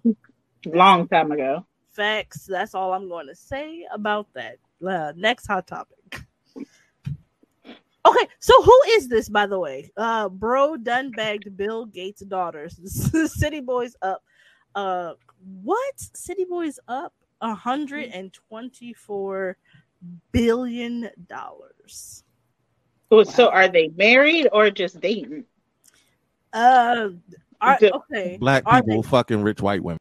Long time ago. facts. That's all I'm going to say about that. Uh, next hot topic. Okay, so who is this, by the way? Uh, bro done bagged Bill Gates' daughters. City Boys up. Uh, what? City Boys up? A hundred and twenty-four billion dollars. So, so are they married or just dating? Uh, are, okay. Black Are people fucking rich white women.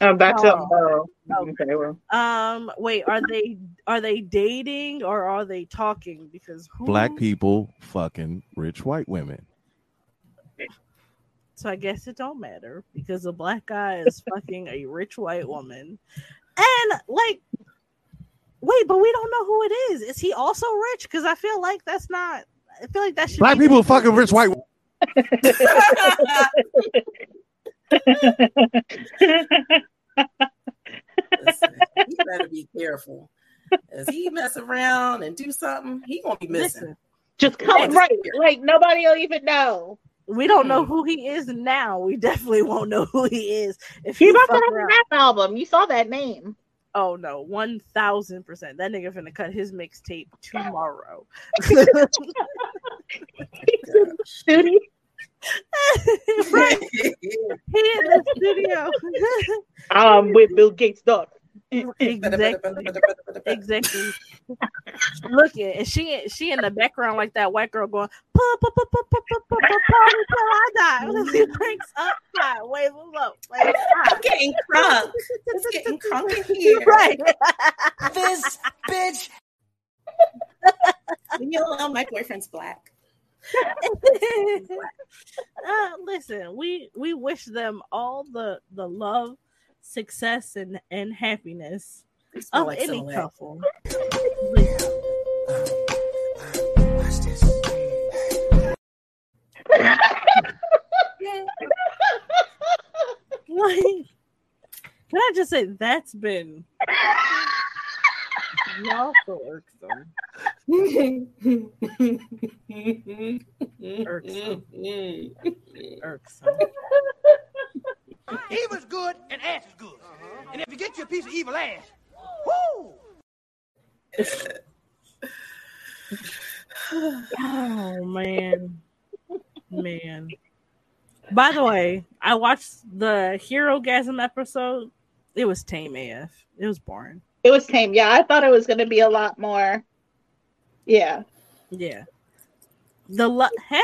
Oh, that's Oh. oh. Okay, well. Um, wait, are they are they dating or are they talking? Because who, Black people fucking rich white women. So I guess it don't matter because a black guy is fucking a rich white woman, and like, wait, but we don't know who it is. Is he also rich? Because I feel like that's not. I feel like that should. Black be people fucking rich white. You better be careful. As he mess around and do something, he gonna be missing. Just come right. Like nobody will even know. We don't know who he is now. We definitely won't know who he is if He he about to have a rap album. You saw that name. Oh no, one thousand percent. That nigga finna cut his mixtape tomorrow. He's in the Studio. right. He in the studio. Um, with Bill Gates' daughter exactly. exactly. Look at and she she in the background like that white girl going pop pop pop pop pop pop pop I die. Drinks up high, wave them up. I'm getting crunk. It's getting crunk in here. Right. This bitch. Leave me. My boyfriend's black. uh, listen, we we wish them all the the love success, and and happiness of like any couple. Like, can I just say that's been so irksome. irksome. irksome. Evil's good and ass is good. Uh-huh. And if you get you a piece of evil ass, whoo! Oh man, man. By the way, I watched the Herogasm episode. It was tame AF. It was boring. It was tame. Yeah, I thought it was going to be a lot more. Yeah. Yeah. The lo- hey.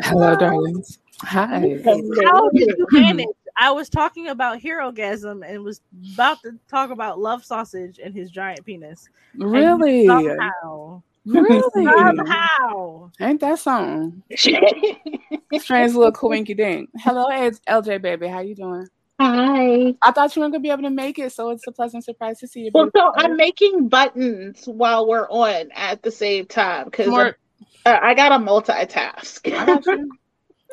Hello, darlings. Hi. How did you manage? I was talking about Herogasm and was about to talk about Love Sausage and his giant penis. Really? Somehow. Really? Somehow. Ain't that something? Strange little coinky dink. Hello, it's LJ baby. How you doing? Hi. I thought you weren't gonna be able to make it, so it's a pleasant surprise to see you. Well, so beautiful. I'm making buttons while we're on at the same time because More- uh, I got to multitask. I got you.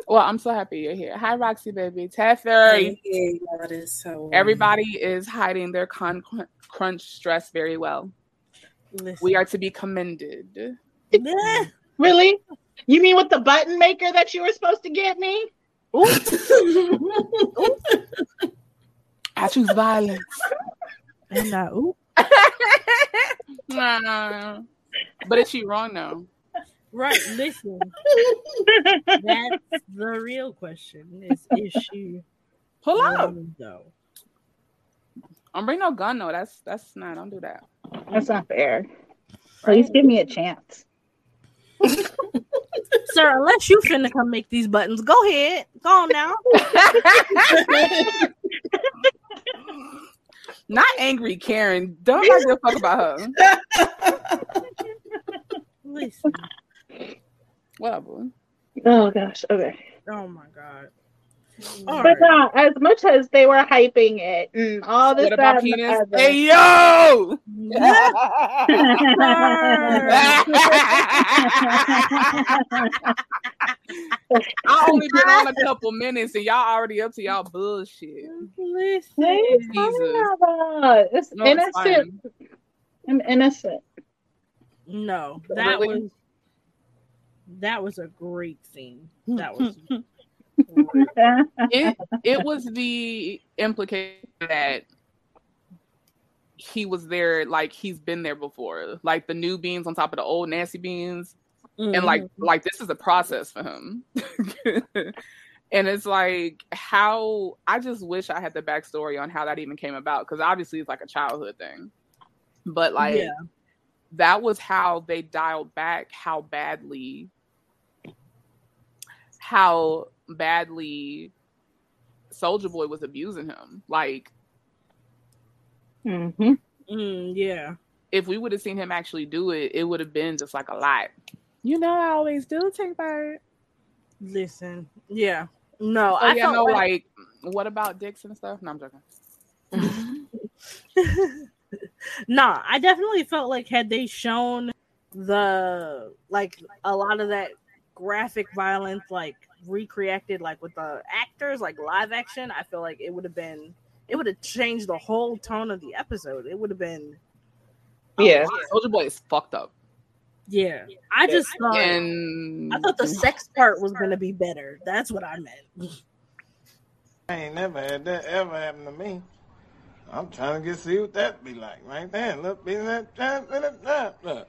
Well, I'm so happy you're here. Hi, Roxy baby. Teferi. Hey, so. Everybody is hiding their con crunch stress very well. We are to be commended. really? You mean with the button maker that you were supposed to get me? I choose violence. And uh, ooh. Nah. But is she wrong though? Right, listen. That's the real question is is she Pull up. though? Don't bring no gun though. That's that's not. Don't do that. That's not fair. Please give me a chance. Sir, unless you finna come make these buttons, go ahead. Go on now. Not angry Karen. Don't like give a fuck about her. Listen. Whatever. Oh gosh. Okay. Oh my god. But uh, as much as they were hyping it and all this, What about that, and penis? other- Hey yo! I only been on a couple minutes and y'all already up to y'all bullshit. Listen. What are you? It's No, it's innocent. I'm innocent. No, that was that was a great scene. That was it it was the implication that he was there like he's been there before like the new beans on top of the old nasty beans and like Mhm. like this is a process for him and it's like how i just wish i had the backstory on how that even came about because obviously it's like a childhood thing but like Yeah. that was how they dialed back how badly how badly Soldier Boy was abusing him. Like, Mm-hmm. Mm, yeah. if we would have seen him actually do it, it would have been just like a lot. You know, I always do take part. Listen. Yeah. No, Oh, I yeah, felt no, like, like, what about dicks and stuff? No, I'm joking. nah, I definitely felt like had they shown the like a lot of that graphic violence like recreated like with the actors like live action, I feel like it would have been it would have changed the whole tone of the episode. It would have been Yeah. Soldier Boy is fucked up. yeah. I just thought And I thought the sex part was gonna be better. That's what I meant. I ain't never had that ever happen to me. I'm trying to get see what that be like right there. Look, be that that that that. Look.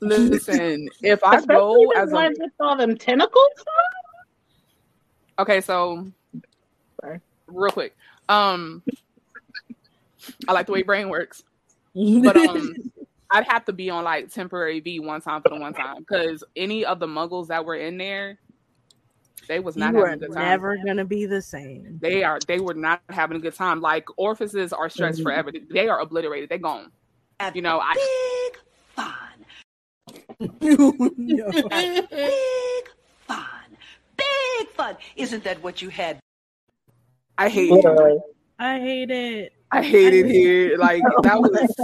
Listen, if I Especially go as a with all them tentacles. Okay, so Sorry. real quick. Um I like the way brain works. But um I'd have to be on like temporary V one time for the one time because any of the muggles that were in there, they was not you having a good time. never gonna be the same. They are they were not having a good time. Like orifices are stressed Mhm. forever. They are obliterated. They're gone. You know, I Big fun. Big fun. Isn't that what you had? I hate it. I hate it. I hate it here. Like that was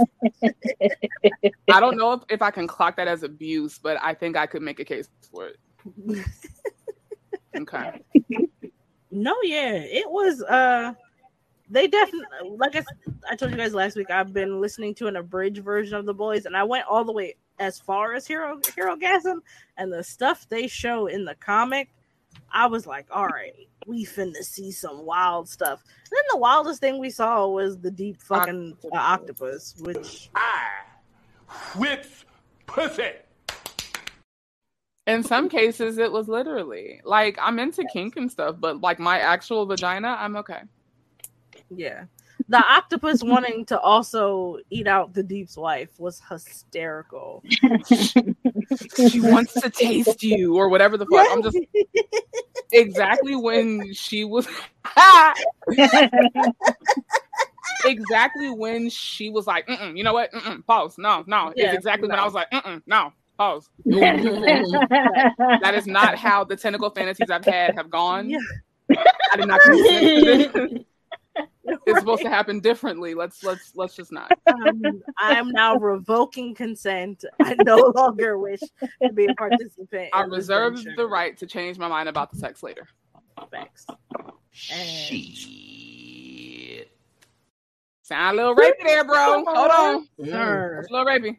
I don't know if, if I can clock that as abuse, but I think I could make a case for it. Okay. No, yeah, it was. Uh, they definitely like I told you guys last week. I've been listening to an abridged version of the boys, and I went all the way as far as Hero Herogasm, and the stuff they show in the comic, I was like, all right, we finna see some wild stuff. And then the wildest thing we saw was the deep fucking uh, octopus, which With pussy. In some cases, it was literally like I'm into kink and stuff, but like my actual vagina, I'm okay. yeah. The octopus wanting to also eat out the deep's wife was hysterical. she wants to taste you or whatever the fuck. I'm just exactly when she was exactly when she was like, Mm-mm, you know what? Mm-mm, pause. No, no. Yeah, it's exactly when. I was like, Mm-mm, no, pause. that is not how the tentacle fantasies I've had have gone. I did not consent to this. It's supposed to happen differently. Let's let's let's just not. um, I am now revoking consent. I no longer wish to be a participant. I reserve the right to change my mind about the sex later. Thanks. Shit. Sound a little rapey there, bro. Hold on. Sir. It's a little rapey.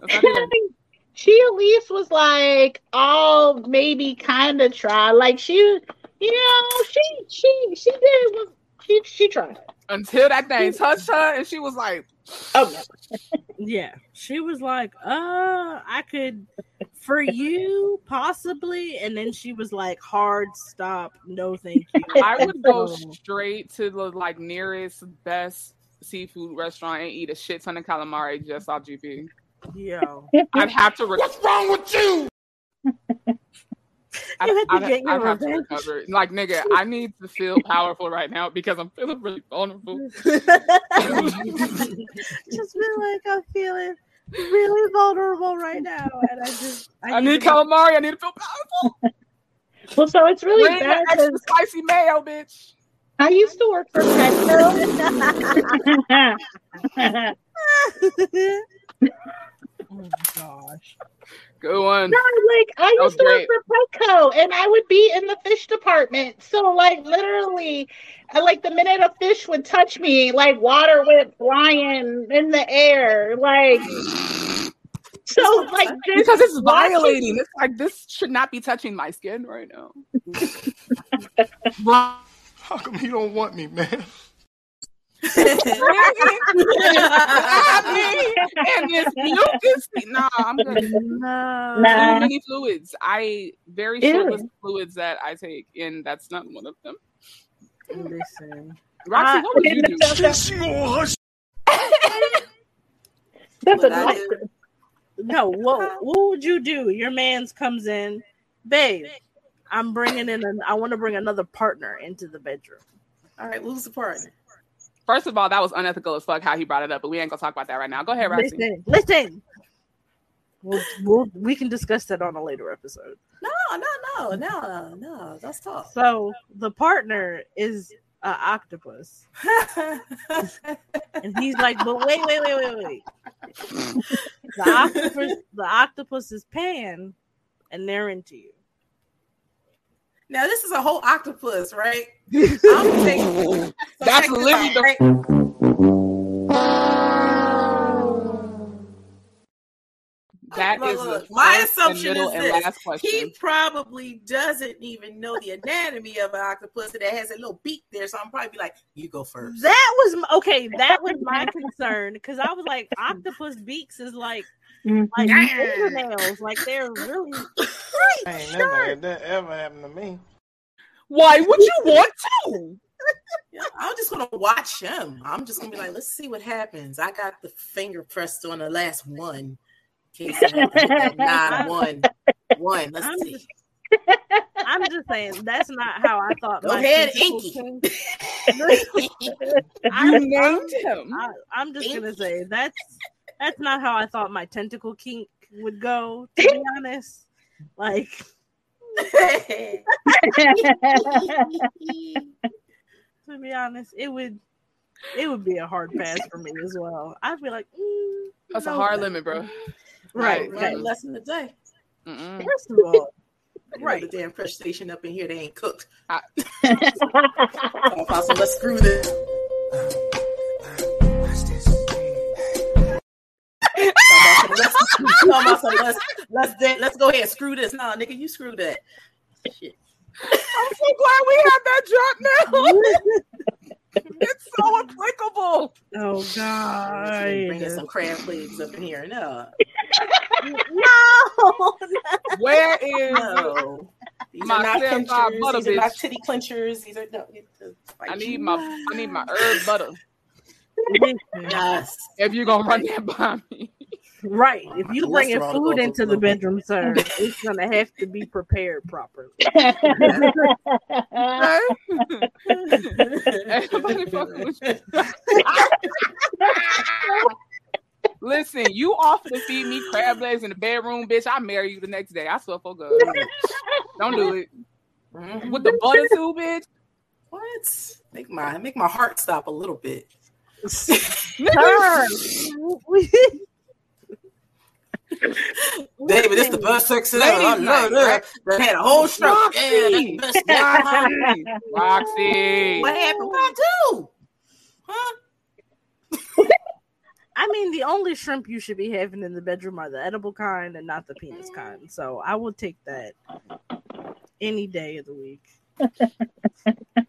That's not even- she at least was like, oh, maybe kind of try. Like she, you know, she she she did was she she tried. Until that thing touched her and she was like, Oh Yeah, she was like, "Uh, I could for you possibly," and then she was like, "Hard stop, no thank you." I would go straight to the like nearest best seafood restaurant and eat a shit ton of calamari just off GP. Yo, I'd have to. Re- What's wrong with you? I'd, You had to I'd- get your I'd have to revenge. recover. Like nigga, I need to feel powerful right now because I'm feeling really vulnerable. just feel like I'm feeling really vulnerable right now, and I just I need to get- calamari. I need to feel powerful. Well, so it's really Bring bad extra 'cause spicy mayo, bitch. I used to work for Petco. oh gosh. Good one. No, like I That used to work for Petco, and I would be in the fish department. So, like, literally, uh, like the minute a fish would touch me, like water went flying in the air, like. So, like, this Because it's watching- violating. It's like this should not be touching my skin right now. How come you don't want me, man? And this mucus. Nah, I'm good. No. Too many fluids. I very Ew. short list fluids that I take, and that's not one of them. Listen, Roxy, I- what would you do? That's What a I nice. No, what what would you do? Your man's comes in, babe. I'm bringing in. An, I want to bring another partner into the bedroom. All right, who's the partner? First of all, that was unethical as fuck how he brought it up, but we ain't gonna talk about that right now. Go ahead, Roxy. Listen, listen. We'll, we'll, we can discuss that on a later episode. No, no, no, no, no. That's tough. So the partner is an octopus, and he's like, "But wait, wait, wait, wait, wait." The octopus, the octopus is pan, and they're into you. Now this is a whole octopus, right? I'm taking. That's literally the. That Look, is look, my assumption is and this: he probably doesn't even know the anatomy of an octopus that has a little beak there. So I'm probably be like, "You go first. That was okay. That was my concern because I was like, octopus beaks is like like fingernails, mm-hmm. like they're really Ain't never had that ever happened to me. Why would you want to? Yeah, I'm just gonna watch him. I'm just gonna be like, let's see what happens. I got the finger pressed on the last one. In case I have to hit that nine one one. Let's I'm see. just, I'm just saying that's not how I thought. Go my ahead, Inky. I'm, named him. I, I'm just gonna say that's that's not how I thought my tentacle kink would go. To be honest, like to be honest, it would it would be a hard pass for me as well. I'd be like, mm, That's a hard thank limit, bro. you. Right, Learn right. a lesson today. Mm-mm. First of all, Right. The damn fresh station up in here, they ain't cooked. I- Apostle, let's screw this. Talking about some let's let's let's go ahead screw this. No, nigga, you screw that. Shit. I'm so glad we have that drop now. it's so applicable. Oh God! Bringing some crab legs up in here. No, no. Where is no. These my are not certified clinchers. butter, These are not titty clinchers. These are no. I need my I need my herb butter. Yes. If you're gonna run that by me. Right. Oh, if you bringing Cholesterol food into the bedroom, sir, it's gonna have to be prepared properly. Everybody fucking with you. Listen, you offer to feed me crab legs in the bedroom, bitch. I marry you the next day. I swear for God. Don't do it. Mm-hmm. With the butter too, bitch. What? Make my make my heart stop a little bit. David, this the best sex in Ladies' I love night, that. That had a whole stroke. Yeah, that's the best sex. Roxy. Roxy. What happened? What I do? I mean, the only shrimp you should be having in the bedroom are the edible kind and not the penis kind. So I will take that any day of the week.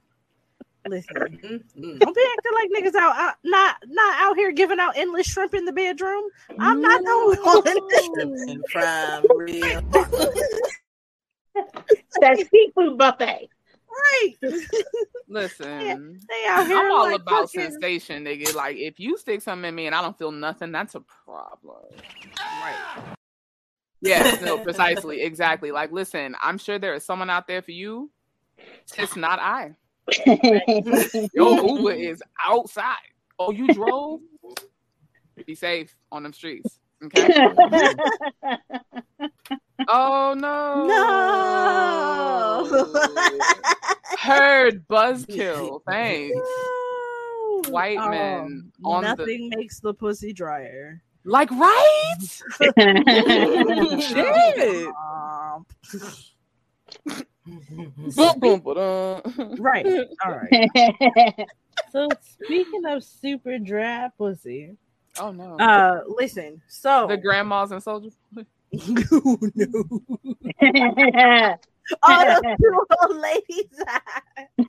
Listen, Mm-hmm. don't be acting like niggas out, out not not out here giving out endless shrimp in the bedroom. I'm not the one. And prime real. that seafood buffet. Right. Listen, They out here I'm all like about fucking- sensation, nigga. Like if you stick something in me and I don't feel nothing, that's a problem. Right. Yes, no, precisely, exactly. Like, listen, I'm sure there is someone out there for you. It's not I. Your Uber is outside. Oh, you drove? Be safe on them streets. Okay. oh no. No. Heard buzzkill. Thanks. White Oh, men on the nothing makes the pussy drier. like right. Shit. Boom, boom, right. All right. So speaking of super dry pussy, Oh no. uh, listen. So the grandmas and soldiers. all those two old ladies.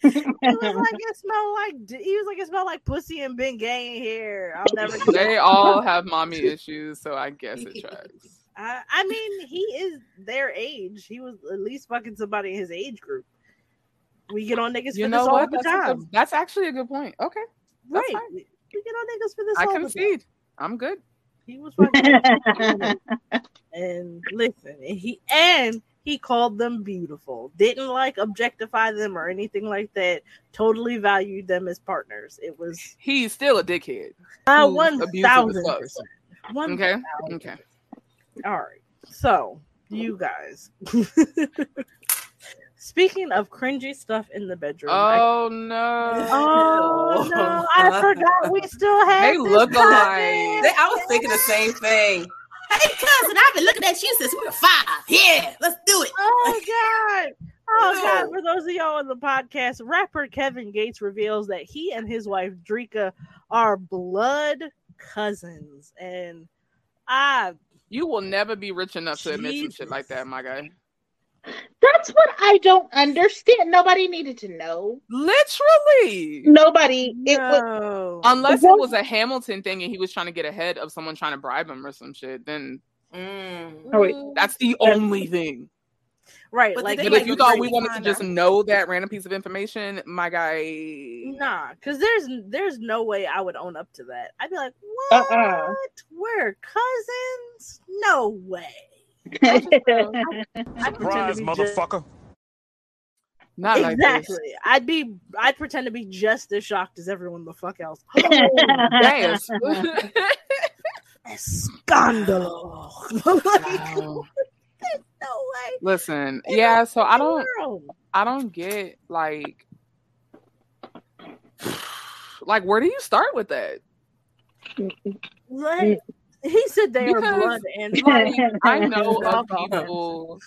he was like, it smelled like. d- He was like, it smelled like pussy and Bengay here. I'll never. They all have mommy issues, so I guess it tracks. I, I mean, he is their age. He was at least fucking somebody in his age group. We get on niggas You for know this all the That's, time, good- that's actually a good point. Okay, that's right? fine. We get on niggas for this. I all the time. concede. I'm good. He was fucking and listen, and he and he called them beautiful. Didn't like objectify them or anything like that. Totally valued them as partners. It was He's still a dickhead. uh, who's one abusive as thousand fuck. percent. One Okay. thousand. Okay. All right. So you guys. Speaking of cringy stuff in the bedroom. I- Oh no. oh no! I forgot we still have. They look topic. alike. They- I was thinking the same thing. Hey, cousin, I've been looking at you since we were five. Yeah, let's do it. Oh god. Oh god, for those of y'all on the podcast, rapper Kevin Gates reveals that he and his wife Dreka are blood cousins. And I You will never be rich enough to admit some shit like that, my guy. That's what I don't understand. Nobody needed to know. Literally. Nobody. It was no. Unless it was a Hamilton thing and he was trying to get ahead of someone trying to bribe him or some shit, then Oh, wait. that's the only thing. Right, But like But they, if you thought we wanted to just know that random piece of information, my guy, nah, because there's there's no way I would own up to that. I'd be like, uh-uh. what? Uh-uh. We're cousins? No way. I pretend Surprise, to be just- motherfucker. not like this. exactly. I'd be I'd pretend to be just as shocked as everyone the fuck else. Damn. Scandalo. like, no way. Listen, yeah, so I don't Girl. I don't get like like where do you start with that? Like, he said they are blood and like, I know of people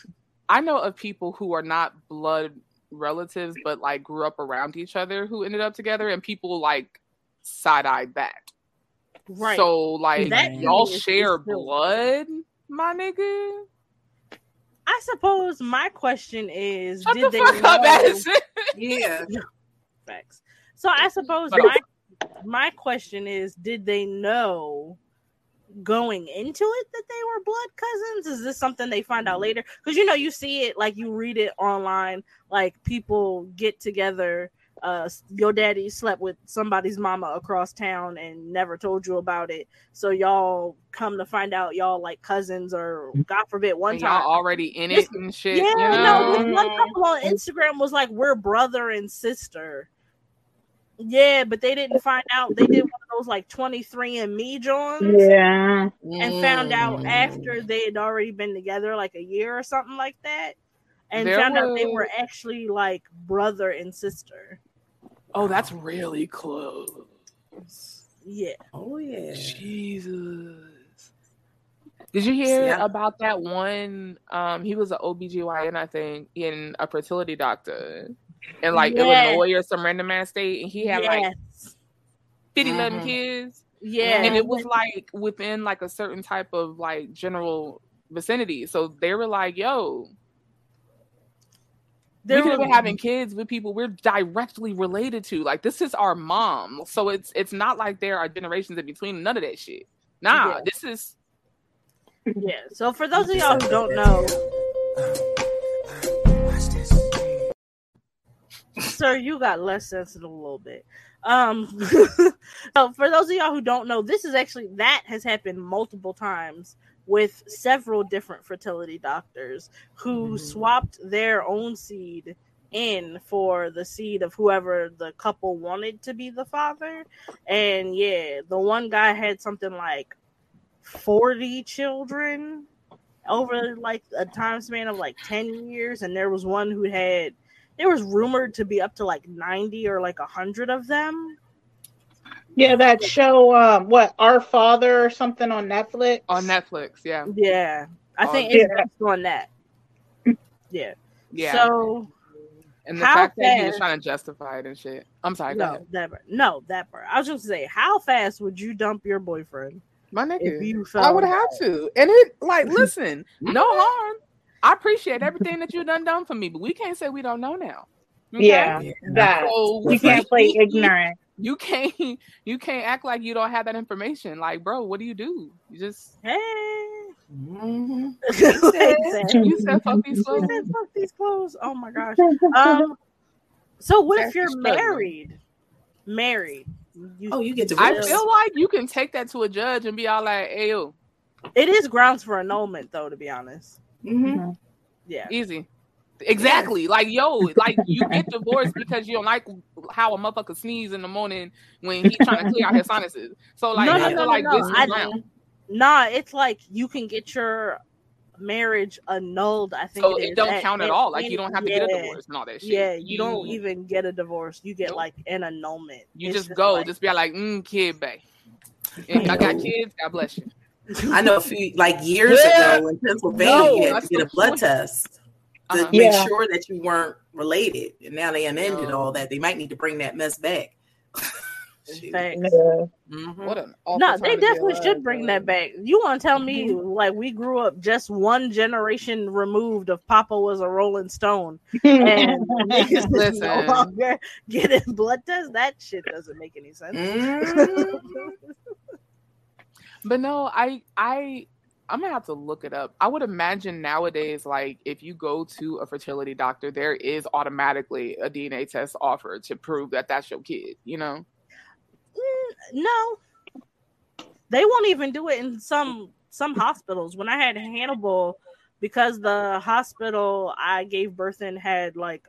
I know of people who are not blood relatives but like grew up around each other who ended up together and people like side eyed that. Right. So like That y'all is- is share blood, my nigga. I suppose my question is, Shut did the they fuck know? up. Yeah. Facts. So I suppose my my question is, did they know going into it that they were blood cousins? Is this something they find out later? Because you know, you see it like you read it online, like people get together. Uh, your daddy slept with somebody's mama across town and never told you about it. So y'all come to find out y'all like cousins or God forbid one And time y'all already in it and shit. yeah, you know? no, one couple on Instagram was like, we're brother and sister. Yeah, but they didn't find out. They did one of those like 23 and Me Johns. Yeah. And found out Mm. after they had already been together like a year or something like that. And There found out they were actually like brother and sister. Oh, that's really close. Yeah. Oh yeah. Jesus. Did you hear See, I- about that one? Um, he was an OBGYN, I think, in a fertility doctor in like Yes. Illinois or some random ass state, and he had like Yes. 50 11 Mhm. kids. Yeah. And it was like within like a certain type of like general vicinity. So they were like, yo, There we could have were- been having kids with people we're directly related to. Like this is our mom. So it's it's not like there are generations in between. None of that shit. Nah, Yeah. this is Yeah. So for those of y'all who don't know, sir, you got less sensitive a little bit. Um, so for those of y'all who don't know, this is actually that has happened multiple times with several different fertility doctors who mm-hmm. swapped their own seed in for the seed of whoever the couple wanted to be the father. And yeah, the one guy had something like 40 children over like a time span of like 10 years. And there was one who had there was rumored to be up to like 90 or like 100 of them Yeah, that show, um, what Our Father or something on Netflix. on Netflix. Yeah. yeah i Oh, think yeah. it's based on that yeah Yeah. so and the how fact that he was trying to justify it and shit. I'm sorry, go no ahead. that part- no that part i was just say how fast would you dump your boyfriend My nigga. if you I felt would have to. And it like listen, no harm. I appreciate everything that you've done done for me, but we can't say we don't know now. Okay? Yeah, that. So You can't play ignorant. You can't you can't act like you don't have that information. Like, bro, what do you do? You just hey Mhm. you said fuck these She clothes. said, fuck these clothes. Oh my gosh. Um. So what if you're struggling. married? Married. Oh, you get to. I feel like you can take that to a judge and be all like, hey yo, It is grounds for annulment, though. To be honest. Mm-hmm. Yeah. easy. Exactly. Like, yo, like you get divorced because you don't like how a motherfucker sneeze in the morning when he's trying to clear out his sinuses. So like no, I no, feel no, like no, this no. is I, nah, it's like you can get your marriage annulled. I think So it it is, don't count at and- all. Like and- you don't have to get a divorce and all that shit. Yeah, you, don't even get a divorce. You get Nope. like an annulment. You It's just go, like- just be like, mm, kid, bae. If I got kids, God bless you. I know a few like years Yeah. ago in Pennsylvania, No, you had to get a blood point. test to Uh-huh. make Yeah. sure that you weren't related. And now they amended No. all that. They might need to bring that mess back. Shoot. Facts. Mhm. What an No, they to be definitely alive, should bring bro. that back. You want to tell me like we grew up just one generation removed of Papa was a Rolling Stone, and niggas no Listen. longer getting blood tests? That shit doesn't make any sense. Mhm. But no, I I I'm gonna have to look it up. I would imagine nowadays, like if you go to a fertility doctor, there is automatically a DNA test offered to prove that that's your kid. You know? Mm, no, they won't even do it in some some hospitals. When I had Hannibal, because the hospital I gave birth in had like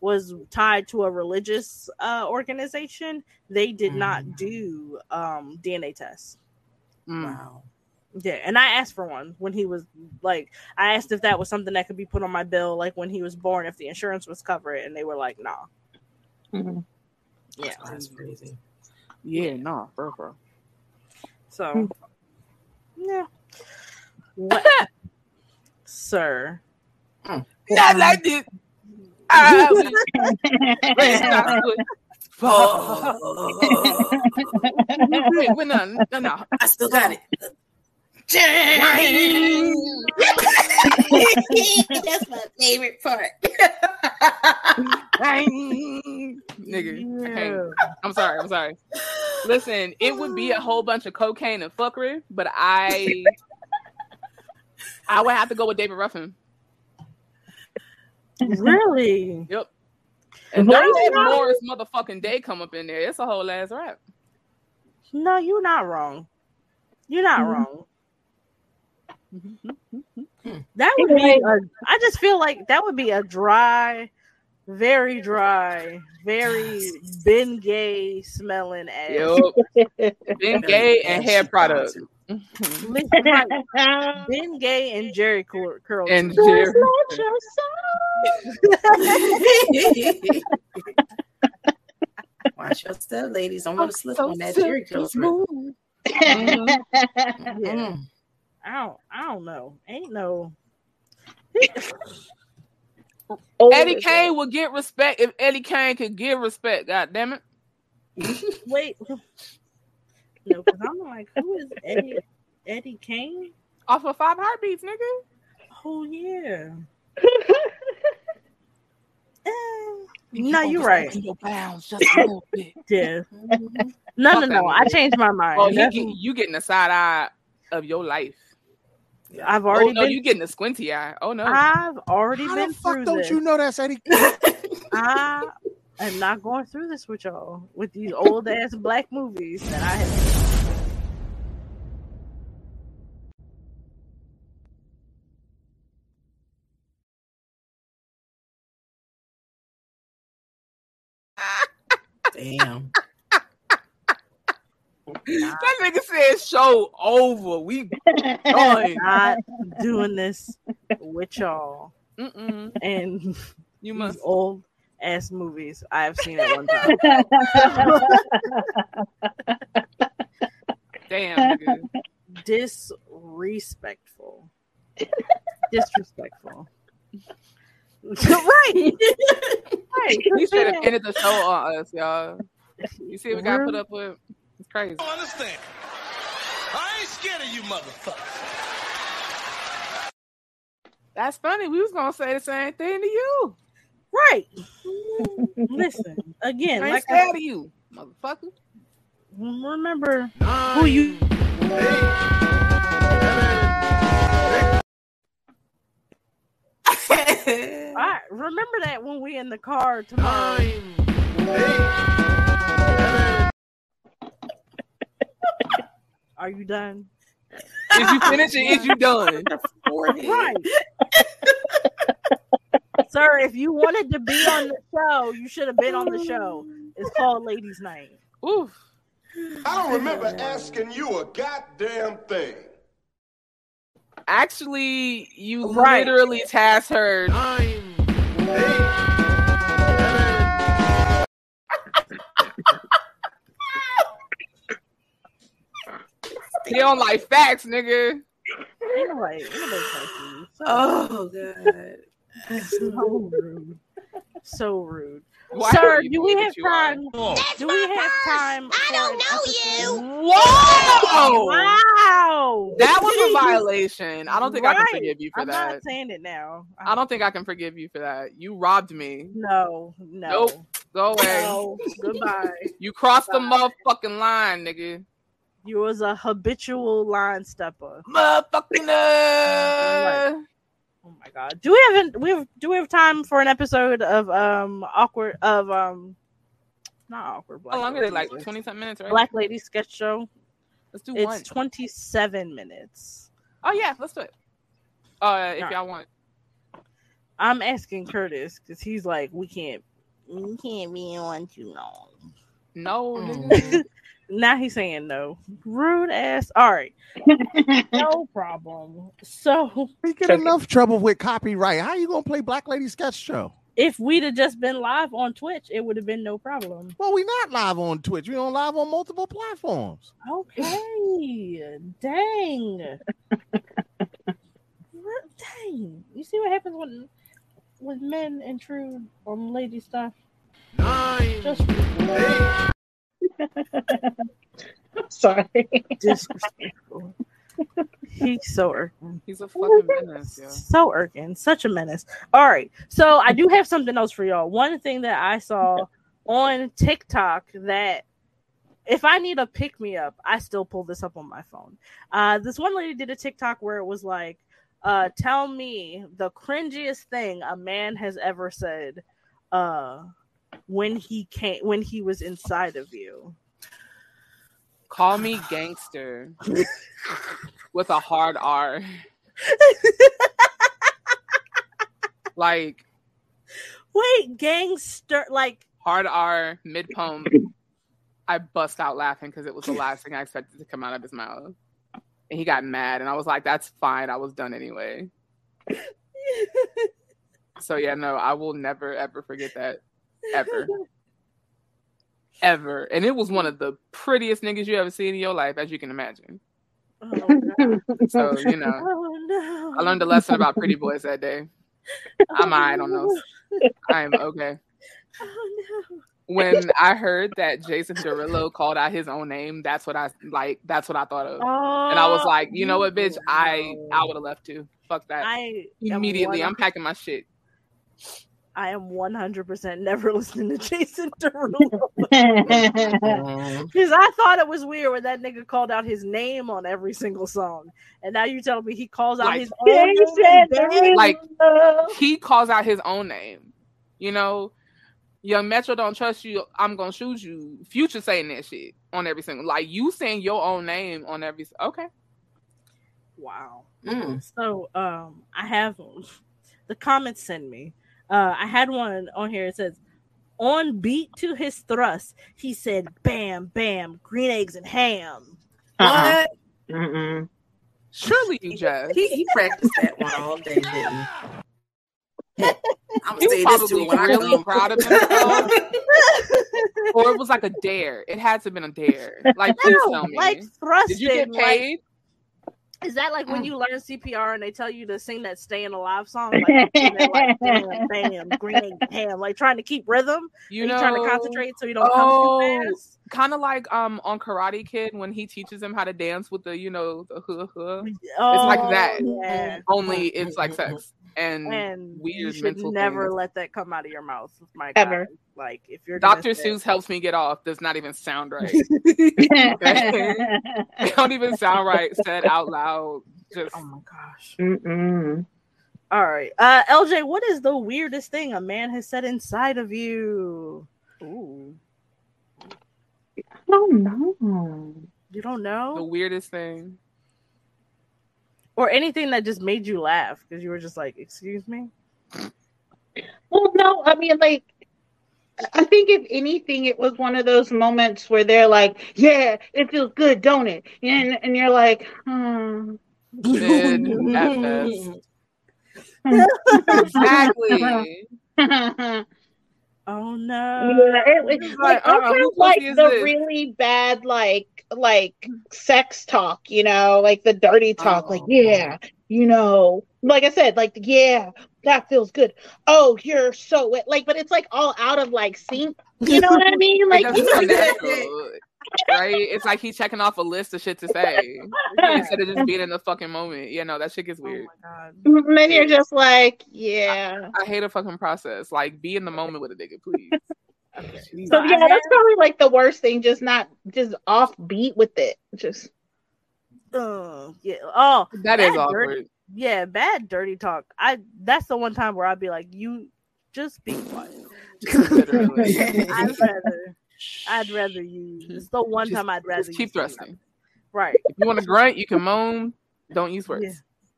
was tied to a religious uh, organization, they did not do um, DNA tests. Mm. Wow. Yeah, and I asked for one when he was like, I asked if that was something that could be put on my bill, like when he was born, if the insurance was cover it, and they were like, nah. Mhm. Yeah, That's crazy. Yeah, nah, bro, bro. so hmm. yeah. What, sir? Hmm. Not like this. I was- Oh, Wait, wait, no, no, no. I still got it. That's my favorite part. Nigga, I can't. I'm sorry. I'm sorry. Listen, it would be a whole bunch of cocaine and fuckery, but I, I would have to go with David Ruffin. Really? Yep. And No, don't. Morris motherfucking Day come up in there. It's a whole ass rap. No, you're not wrong. You're not Mhm. wrong. That would be. A, I just feel like that would be a dry, very dry, very Bengay smelling ass. Yep. Bengay and hair product. Listen, Bengay and Jheri Cur- Curl. And Jheri. Watch your step, ladies. Don't want to slip so on that Jheri curls. smooth. Yeah. Mm. I don't. I don't know. Ain't no. Eddie Kane would get respect if Eddie Kane could give respect. God damn it. Wait. No, because I'm like, who is Eddie? Eddie Kane? Off of Five Heartbeats, nigga. Oh yeah. Eh, no, you're right. Your bounds just a little bit. Yeah. No, no, no. I changed my mind. Oh, you, That's- get, you getting a side eye of your life. I've oh, already oh, no, been. you getting a squinty eye. Oh no. I've already How been the fuck through don't this. you know that's Eddie? I am not going through this with y'all with these old ass black movies that I have. Damn. That nigga said show over. We done. Not doing this with y'all. Mm-mm. And you must old ass movies I've seen at one time. Damn, nigga. Disrespectful. Disrespectful. right. right. You should have ended the show on us, y'all. You see what we got put up with? It's crazy. don't understand. I ain't scared of you, motherfucker. That's funny. We was gonna say the same thing to you. Right. Listen, again, I ain't like scared I, of you, motherfucker. remember who you I remember that when we in the car tomorrow. Are you done? Is you finished or is you done? Right. Sir, if you wanted to be on the show, you should have been on the show. It's called Ladies Night. Oof. I don't remember asking you a goddamn thing. Actually, you Right. literally tasked her. He don't like facts, nigga. Ain't nobody, ain't nobody like you. So, Oh god. so rude. So rude. Why Sir, do we have what you time? do we have time? I don't know you. Whoa! Wow. That was a violation. I don't think I can forgive you for I'm that. not saying it now. I don't think I can forgive you for that. You robbed me. No, no. Nope. Go away. No. Goodbye. You crossed the motherfucking line, nigga. You was a habitual line stepper. Motherfucking uh, Oh my god. Do we have we have do we have time for an episode of um awkward of um not awkward black How long are they? Like Ladies. twenty something minutes, right? Black Lady sketch show. Let's do It's one. 27 minutes. Oh yeah, let's do it. Uh, if Alright. y'all want. I'm asking Curtis because he's like, we can't we can't be on too long. No, Mm. nigga. now he's saying no. Rude ass. All right. no problem. So We get enough trouble with copyright. How you gonna play Black Lady Sketch Show? if we'd have just been live on Twitch, it would have been no problem. Well, we not live on Twitch. We on live on multiple platforms. Okay. Dang. Dang. You see what happens when when men intrude on lady stuff? Nine. Just Sorry. disrespectful. He's so irking. He's a fucking menace, yeah. So irking. Such a menace. All right. So I do have something else for y'all. One thing that I saw on TikTok that if I need a pick me up, I still pull this up on my phone. Uh, this one lady did a TikTok where it was like, uh, tell me the cringiest thing a man has ever said uh, when he came when he was inside of you. Call me gangster with a hard R. like Wait, gangster like hard R mid poem. I bust out laughing because it was the last thing I expected to come out of his mouth. And he got mad, and I was like, "That's fine. I was done anyway." so yeah, no, I will never ever forget that ever, ever. And it was one of the prettiest niggas you ever seen in your life, as you can imagine. Oh, so you know, Oh no. I learned a lesson about pretty boys that day. I'm I don't know. I am okay. Oh no. When I heard that Jason Derulo called out his own name, that's what I like. That's what I thought of, and I was oh, like, you know what, bitch, I I would have left too. Fuck that. I Immediately, I'm packing my shit. I am 100% never listening to Jason Derulo. Because I thought it was weird when that nigga called out his name on every single song. And now you tell me he calls out Like, his own name. in bed? like he calls out his own name. You know, Young Metro don't trust you. I'm gonna shoot you. Future saying that shit on every single. Like you saying your own name on every. Okay. Wow. Mm. So um I have the comments send me. Uh I had one on here. It says on beat to his thrust, he said bam bam green eggs and ham. Uh-uh. What? Mm-mm. Surely you just He, he practiced that one all day, didn't he? I'm gonna was say this probably too when I really come. proud of himself. or it was like a dare. It had to have been a dare. Like, please tell me. like thrusted. Did you get like- paid? Is that like when you learn CPR and they tell you to sing that "Staying Alive" song? Like, like bam, bam, green ham, like trying to keep rhythm. You know, trying to concentrate so you don't come too fast. kind of like um on Karate Kid when he teaches him how to dance with the you know the huh huh. it's Oh, like that. yeah. Only it's like sex and, And you should never things. let that come out of your mouth, my Ever. God. Like if you're Dr. say- Seuss helps me get off does not even sound right. It don't even sound right said out loud. Just oh my gosh. Mm-mm. All right, uh, LJ, what is the weirdest thing a man has said inside of you? Ooh, I don't know. You don't know? the weirdest thing. or anything that just made you laugh because you were just like, "Excuse me." Well, no, I mean, like, I think if anything, it was one of those moments where they're like, "Yeah, it feels good, don't it?" And and you're like, hmm. Mid at best. exactly. Oh Yeah, no! it, like, uh-uh, also, whose like the this? really bad, like like sex talk, you know, like the dirty talk, like Oh. yeah, you know, like I said, like yeah, that feels good. Oh, you're so wet, like, but it's like all out of like sync. You know what I mean? Like, it doesn't natural, right? It's like he's checking off a list of shit to say instead of just being in the fucking moment. You know that shit gets weird. and then you're just like, yeah. I hate a fucking process. Like, be in the moment with a nigga, please. So yeah, that's probably like the worst thing. Just not just off beat with it. Just Uh, yeah. Oh, That is bad awkward. dirty- yeah, bad dirty talk. I that's the one time where I'd be like, "You just be quiet." I'd rather, I'd rather you. It's the one Just- time I'd rather just keep you say thrusting. Right. If you want to grunt, you can moan. Don't use words. Yeah,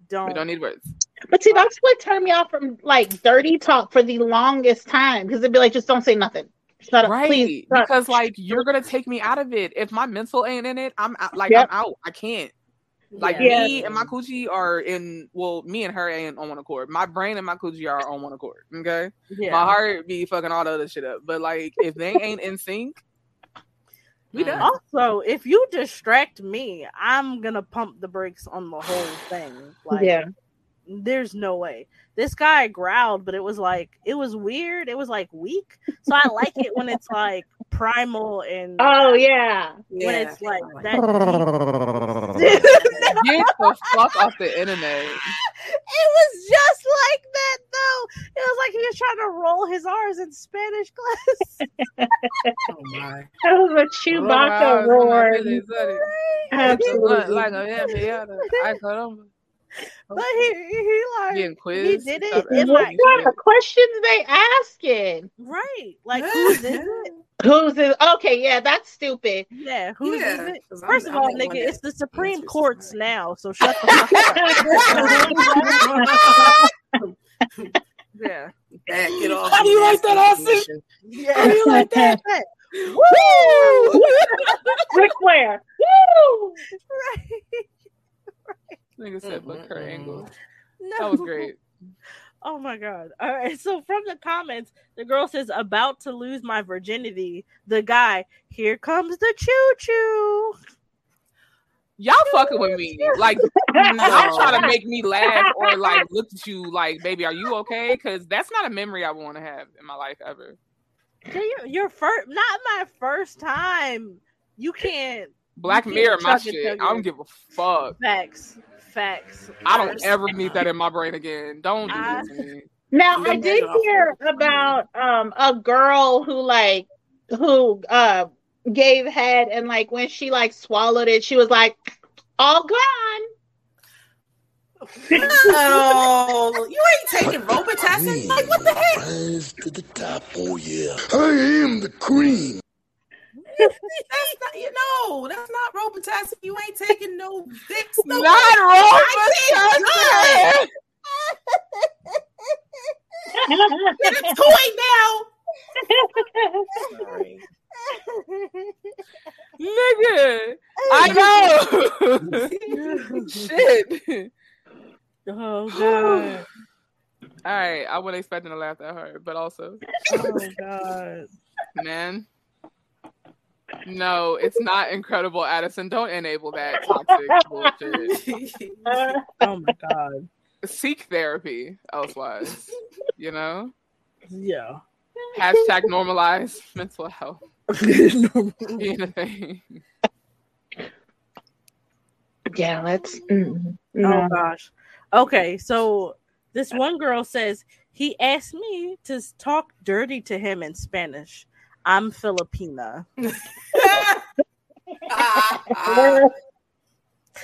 don't. We don't need words. But see, that's what turned me off from like dirty talk for the longest time because it'd be like, just don't say nothing. Shut up, Right, please. shut up. because like you're gonna take me out of it. If my mental ain't in it, I'm out, like Yep. I'm out. I can't. Like Yeah. me and my coochie are in. Well, me and her ain't on one accord. My brain and my coochie are on one accord. Okay, Yeah. my heart be fucking all the other shit up. But like if they ain't in sync, we mm. done. Also, if you distract me, I'm gonna pump the brakes on the whole thing. Like, Yeah. there's no way. This guy growled, but it was like it was weird. It was like weak. So I like it when it's like primal and Oh yeah. when it's like that. Get the fuck off the internet. It was just like that though. It was like he was trying to roll his R's in Spanish class. oh my. That was a Chewbacca roar. Absolutely. Like a yeah, yeah, I got him. But he, he like Getting he did Stop it in What like kind of questions they asking? right. Like who's is it? Who's it? Okay, yeah, that's stupid. Yeah, who's is Yeah, it? 'cause I'm- First of I'm all, nigga, it's the Supreme answers Courts now, so shut the fuck up. yeah. Back it off. How do you like that, Austin? Austin? Yeah. How do you like that? Woo! Ric Flair. Woo! Nigga said, look her Angle. No. That was great. Oh my god. All right. So from the comments, the girl says, about to lose my virginity. The guy, here comes the choo choo. Y'all fucking with me. Like, y'all trying to make me laugh or like look at you like, baby, are you okay? Because that's not a memory I want to have in my life ever. Your, your first, not my first time. You can't. Black you Mirror, can't my shit. I don't give a fuck. Facts. Facts. I don't ever need that in my brain again. Don't do that to me. Now I did hear about um a girl who like who uh gave head and like when she like swallowed it, she was like all gone. No, you ain't taking Robitussin. Like what the heck? Rise to the top, oh yeah. I am the cream. That's not you know. That's not Robitussin. You ain't taking no Vicks. No Not I Robitussin. Get a toy now. Sorry. Nigga, I know. Shit. Oh god. All right, I wasn't expecting to laugh that hard, but also, Oh god. man, no, it's not incredible, Addison. Don't enable that toxic bullshit. Oh my god. Seek therapy elsewise. You know, Yeah. hashtag normalize mental health. Being a thing. Yeah, let's mm, Oh gosh. Okay, so this one girl says he asked me to talk dirty to him in Spanish. I'm Filipina.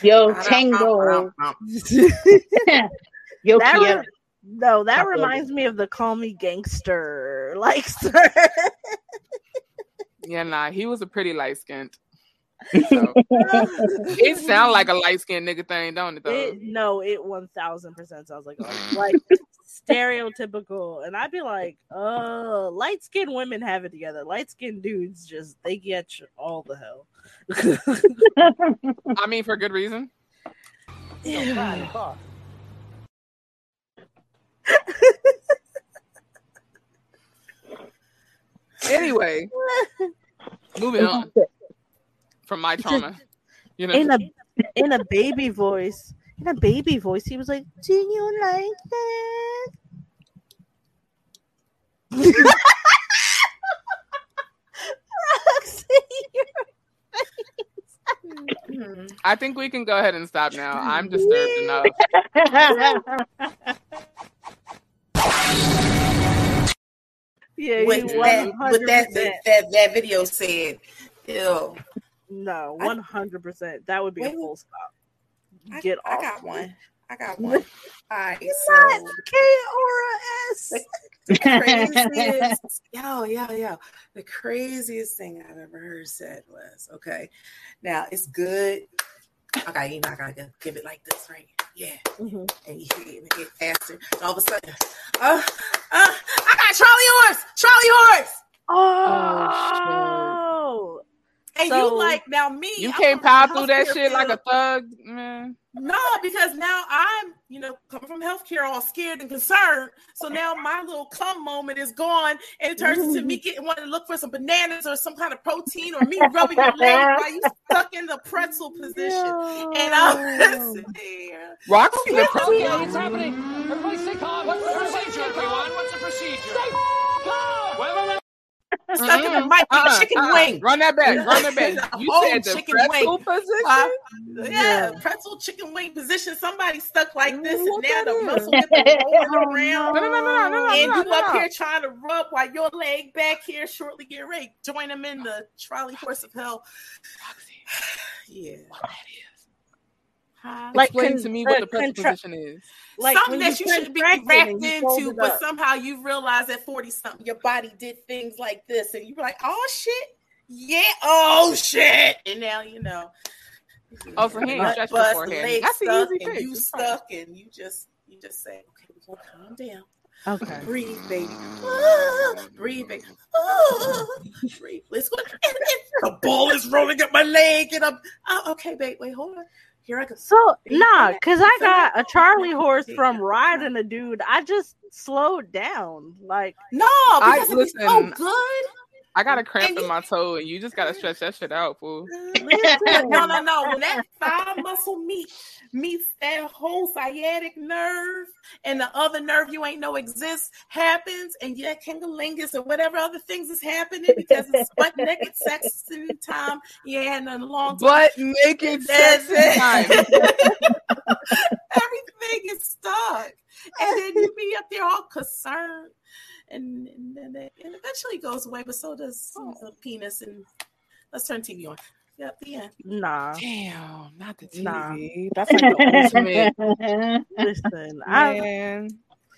Yo tango. Yo That re- no, that Chocolate. reminds me of the call me gangster. Like sir. Yeah, nah, he was a pretty light skinned. So, it sound like a light skinned nigga thing, don't it? Though. it, no, it one thousand percent sounds like a- like stereotypical. And I'd be like, uh, light skinned women have it together. Light skinned dudes just they get you all the hell. I mean, for good reason. Anyway, moving on from my trauma. You know, in a in a baby voice. In a baby voice, he was like, "Do you like that?" Roxy, I think we can go ahead and stop now. I'm disturbed enough. yeah, With that, with that, 100%. that, that video said, ew. No, one hundred percent. That would be a Wait, full stop. I, Get I off. got one. I got one. All right, Not so K or S. craziest, yo, yo, yo, the craziest thing I've ever heard said was, okay, now it's good. Okay, you know, I gotta give it like this, right? Yeah. Mhm. And you hear it get faster. And all of a sudden, uh, uh, I got Charlie Horse! Charlie Horse! Oh, And So- you like now me. You can't power through that healthcare shit like a thug, man. No, because now I'm, you know, coming from healthcare all scared and concerned. So now my little cum moment is gone and it turns into me getting wanting to look for some bananas or some kind of protein or me rubbing your leg while you stuck in the pretzel position. And I'm sitting here. Roxy the Okay, pretzel. it's happening. Everybody stay calm. What's the procedure, everyone? What's the procedure? Stay calm. Well. Stuck in the mic, Uh-uh, chicken uh-uh. wing. Run that back. Run that back. You said the chicken pretzel wing. position? Uh, yeah, pretzel chicken wing position. Somebody stuck like this, and now the muscle get to rolling around. No, no, no, no, no, no, and no, you up no. here trying to rub while your leg back here shortly get ready. Join them in the trolley horse of hell. Yeah. Like, Explain con- to me what uh, the pretzel contra- position is. Like something that you you shouldn't be contract wrapped and you fold into, but up. somehow you realize at 40 something your body did things like this, and you're like, oh shit, yeah, oh shit. And now you know. Oh, for him, ain't butt stretched your bust, That's an stuck, easy and fix. you It's fine. stuck, and you just you just say, okay, we're gonna calm down. Okay. Breathe, baby. Ah, breathe, baby. Ah, breathe. Let's go. And, and the ball is rolling up my leg, and I'm oh, okay, babe. Wait, hold on. Here I go. So nah, cause I got a Charlie horse from riding a dude. I just slowed down. Like no, I because it's so good. I got a cramp in my toe, and you just gotta stretch that shit out, fool. no, no, no. When that thigh muscle meet meets that whole sciatic nerve and the other nerve you ain't know exists happens, and yeah, kingalingus or whatever other things is happening because it's butt naked sex in time. Yeah, and a long time. Butt naked sex in it. Everything is stuck, and then you be up there all concerned. And, and then it, it eventually goes away, but so does the penis. And let's turn TV on. Yep, the end. Nah. Damn, not the TV. Nah. That's like the ultimate. Listen, I Man.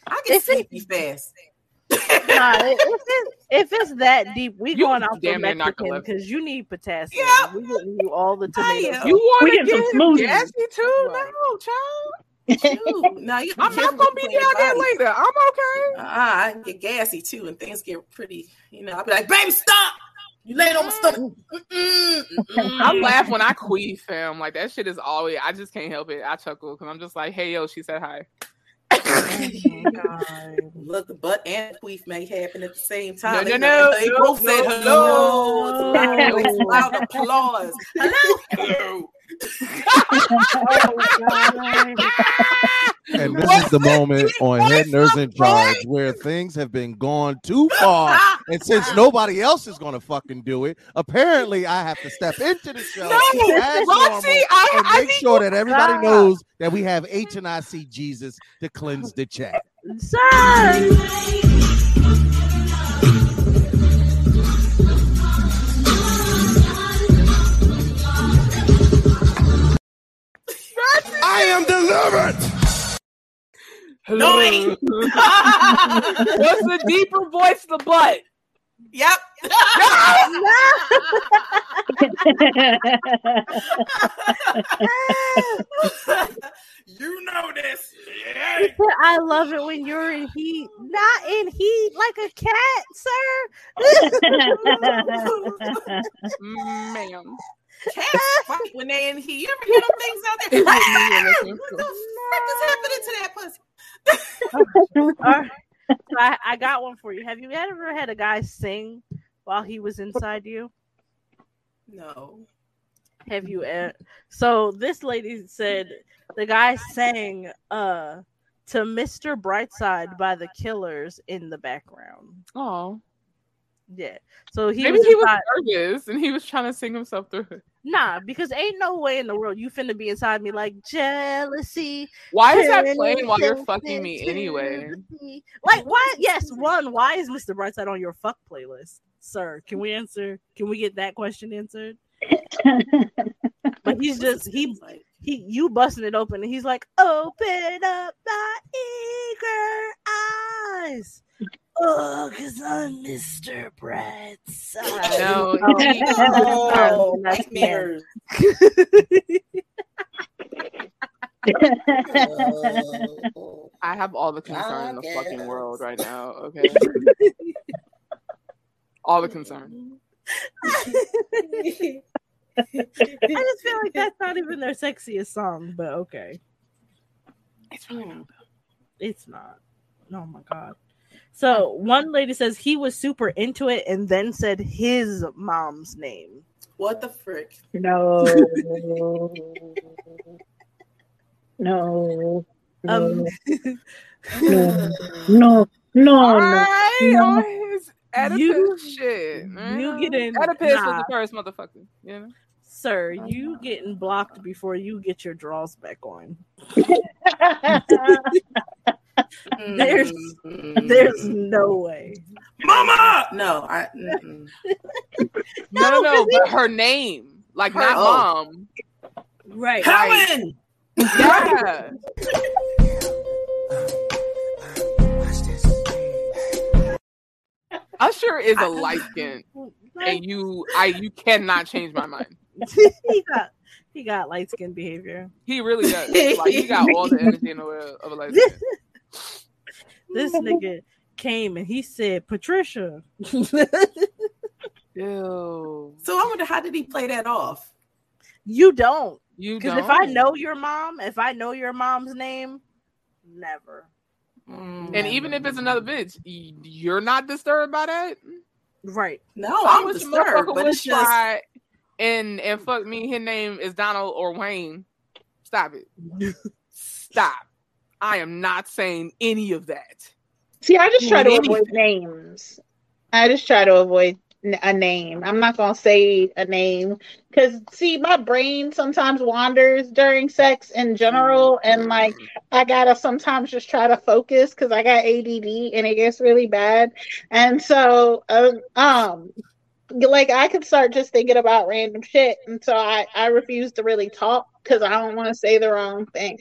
I get sleepy fast. nah, if it's, if it's that deep, we You going out for Mexican because you need potassium. We getting you all the tomatoes. You want We to getting some get smoothies. gassy too? No, child. Now you I'm not gonna be down there later. I'm okay. Uh, I get gassy too, and things get pretty. You know, I'll be like, "Baby, stop! You laying on my stomach." Mm-mm, mm-mm. I laugh when I queef, fam. Like that shit is always. I just can't help it. I chuckle because I'm just like, hey, yo, she said hi. Look, the butt and queef may happen at the same time. no, They- no, they no, both said hello. No. loud, it's loud applause. Hello, hello. And this is the moment on Head Nerds in Charge where things have been gone too far. And since nobody else is going to fucking do it, apparently I have to step into the show No, Roxy, I- and I make sure that everybody stop. knows that we have H and I C Jesus to cleanse the chat. Sir. I am delivered. Annoying. What's the deeper voice? The butt. Yep. you know this. Yeah. I love it when you're in heat, not in heat like a cat, sir. Ma'am. Cats fight when they in here. You ever hear them things out there? what the frick is happening to that pussy? All right. So I, I got one for you. Have you ever had a guy sing while he was inside you? No. Have you? e- So this lady said the guy sang uh to Mr. Brightside by the Killers in the background. Oh, Yeah. So he maybe was he was nervous and he was trying to sing himself through it. Nah, because ain't no way in the world you finna be inside me like jealousy. Why is that playing while you're fucking me anyway? Like what? Yes, one. Why is Mr. Brightside on your fuck playlist, sir? Can we answer? Can we get that question answered? but he's just he he you busting it open and he's like, open up my eager eyes. Oh, cause I'm Mr. Brightside. No, Oh, That's nightmares. I have all the concern in the fucking world right now. Okay, all the concern. I just feel like that's not even their sexiest song, but okay. It's really not. It's not. Oh my god. So one lady says he was super into it and then said his mom's name. What the frick? No. No. Um, No. No. No. All No. no. on his Oedipus You- shit. Man. you getting- Oedipus was the first motherfucker. You know. Sir, you getting blocked before you get your draws back on. there's mm-hmm. there's no way. Mama. No, I. No, no, no. But her name, like Her- not oh. mom. Right. Helen. Yeah. Usher is a light skin, and you, I, you cannot change my mind. he got he got light skin behavior. He really does. Like he got all the energy in the world of a light skin. This nigga came and he said, Patricia. Ew. So I wonder how did he play that off? You don't. You Because if I know your mom, if I know your mom's name, never. Mm. and even if it's another bitch, you're not disturbed by that. Right. No, So I I'm wish disturbed, but it's just and and fuck me. His name is Donald or Wayne. Stop it. Stop. I am not saying any of that. See, I just try to Anything. avoid names. I just try to avoid n- a name. I'm not gonna say a name because see, my brain sometimes wanders during sex in general, and like I gotta sometimes just try to focus because I got ADD and it gets really bad, and so uh, um. Like I could start just thinking about random shit, and so I I refuse to really talk because I don't want to say the wrong thing.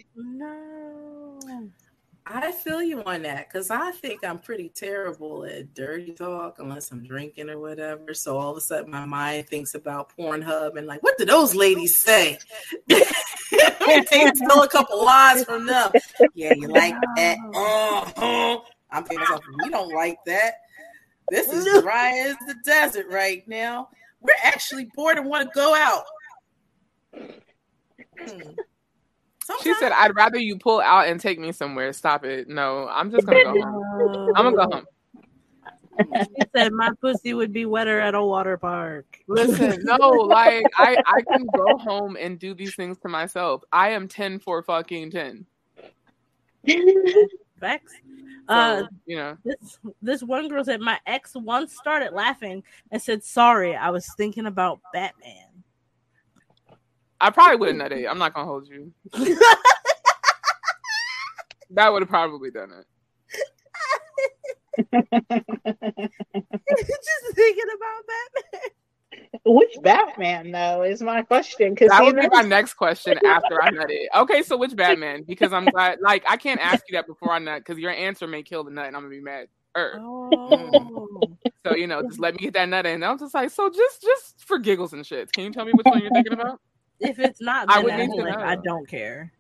I feel you on that because I think I'm pretty terrible at dirty talk unless I'm drinking or whatever. So all of a sudden, my mind thinks about Pornhub and like, what do those ladies say? Still a couple lines from them. Yeah, you like that? Uh-huh. I'm thinking myself, we don't like that. This is dry as the desert right now. We're actually bored and want to go out. Hmm. She said, "I'd rather you pull out and take me somewhere." Stop it. No, I'm just gonna go home. I'm gonna go home. She said my pussy would be wetter at a water park. Listen, no, like I, I can go home and do these things to myself. I am ten for fucking ten. Facts. So, Uh, you know, this this one girl said my ex once started laughing and said, "Sorry, I was thinking about Batman." I probably would have nutted. It. I'm not gonna hold you. that would have probably done it. Just thinking about Batman. Which Batman though is my question because That would be my next question after I nut it. Okay, so which Batman? Because I'm glad, like, I can't ask you that before I nut because your answer may kill the nut, and I'm gonna be mad. Er. Oh. So you know, just let me get that nut in. And I'm just like, so just, just for giggles and shit. Can you tell me which one you're thinking about? If it's not I Ben would need to know. I don't care.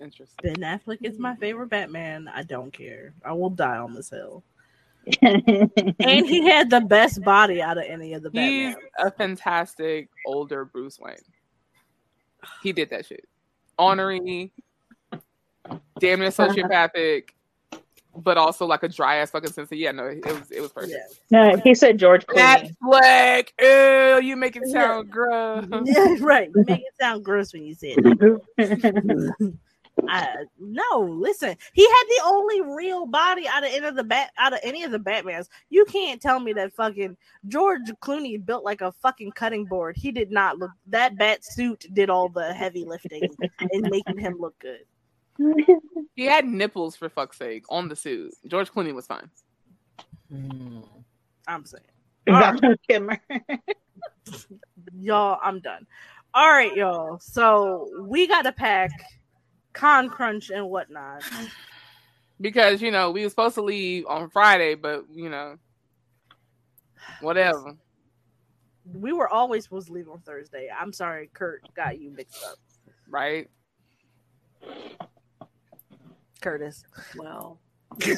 Interesting. Ben Affleck is my favorite Batman. I don't care. I will die on this hill. and he had the best body out of any of the Batman. He's a fantastic older Bruce Wayne. He did that shit. Ornery, damn near sociopathic, but also like a dry ass fucking sense of yeah, no, it was it was perfect. No, he said George That Clooney. flag, ew, you make it sound gross. Yeah, right. You make it sound gross when you say it. I, no, listen. He had the only real body out of any of the bat out of any of the Batmans. You can't tell me that fucking George Clooney built like a fucking cutting board. He did not look. That bat suit did all the heavy lifting and making him look good. He had nipples for fuck's sake on the suit. George Clooney was fine. I'm saying. Val Kilmer. y'all, I'm done. All right, y'all. So we got to pack con crunch and whatnot. Because you know we were supposed to leave on Friday, but you know, whatever. We were always supposed to leave on Thursday. I'm sorry, Kurt got you mixed up. Right? Curtis. Well, you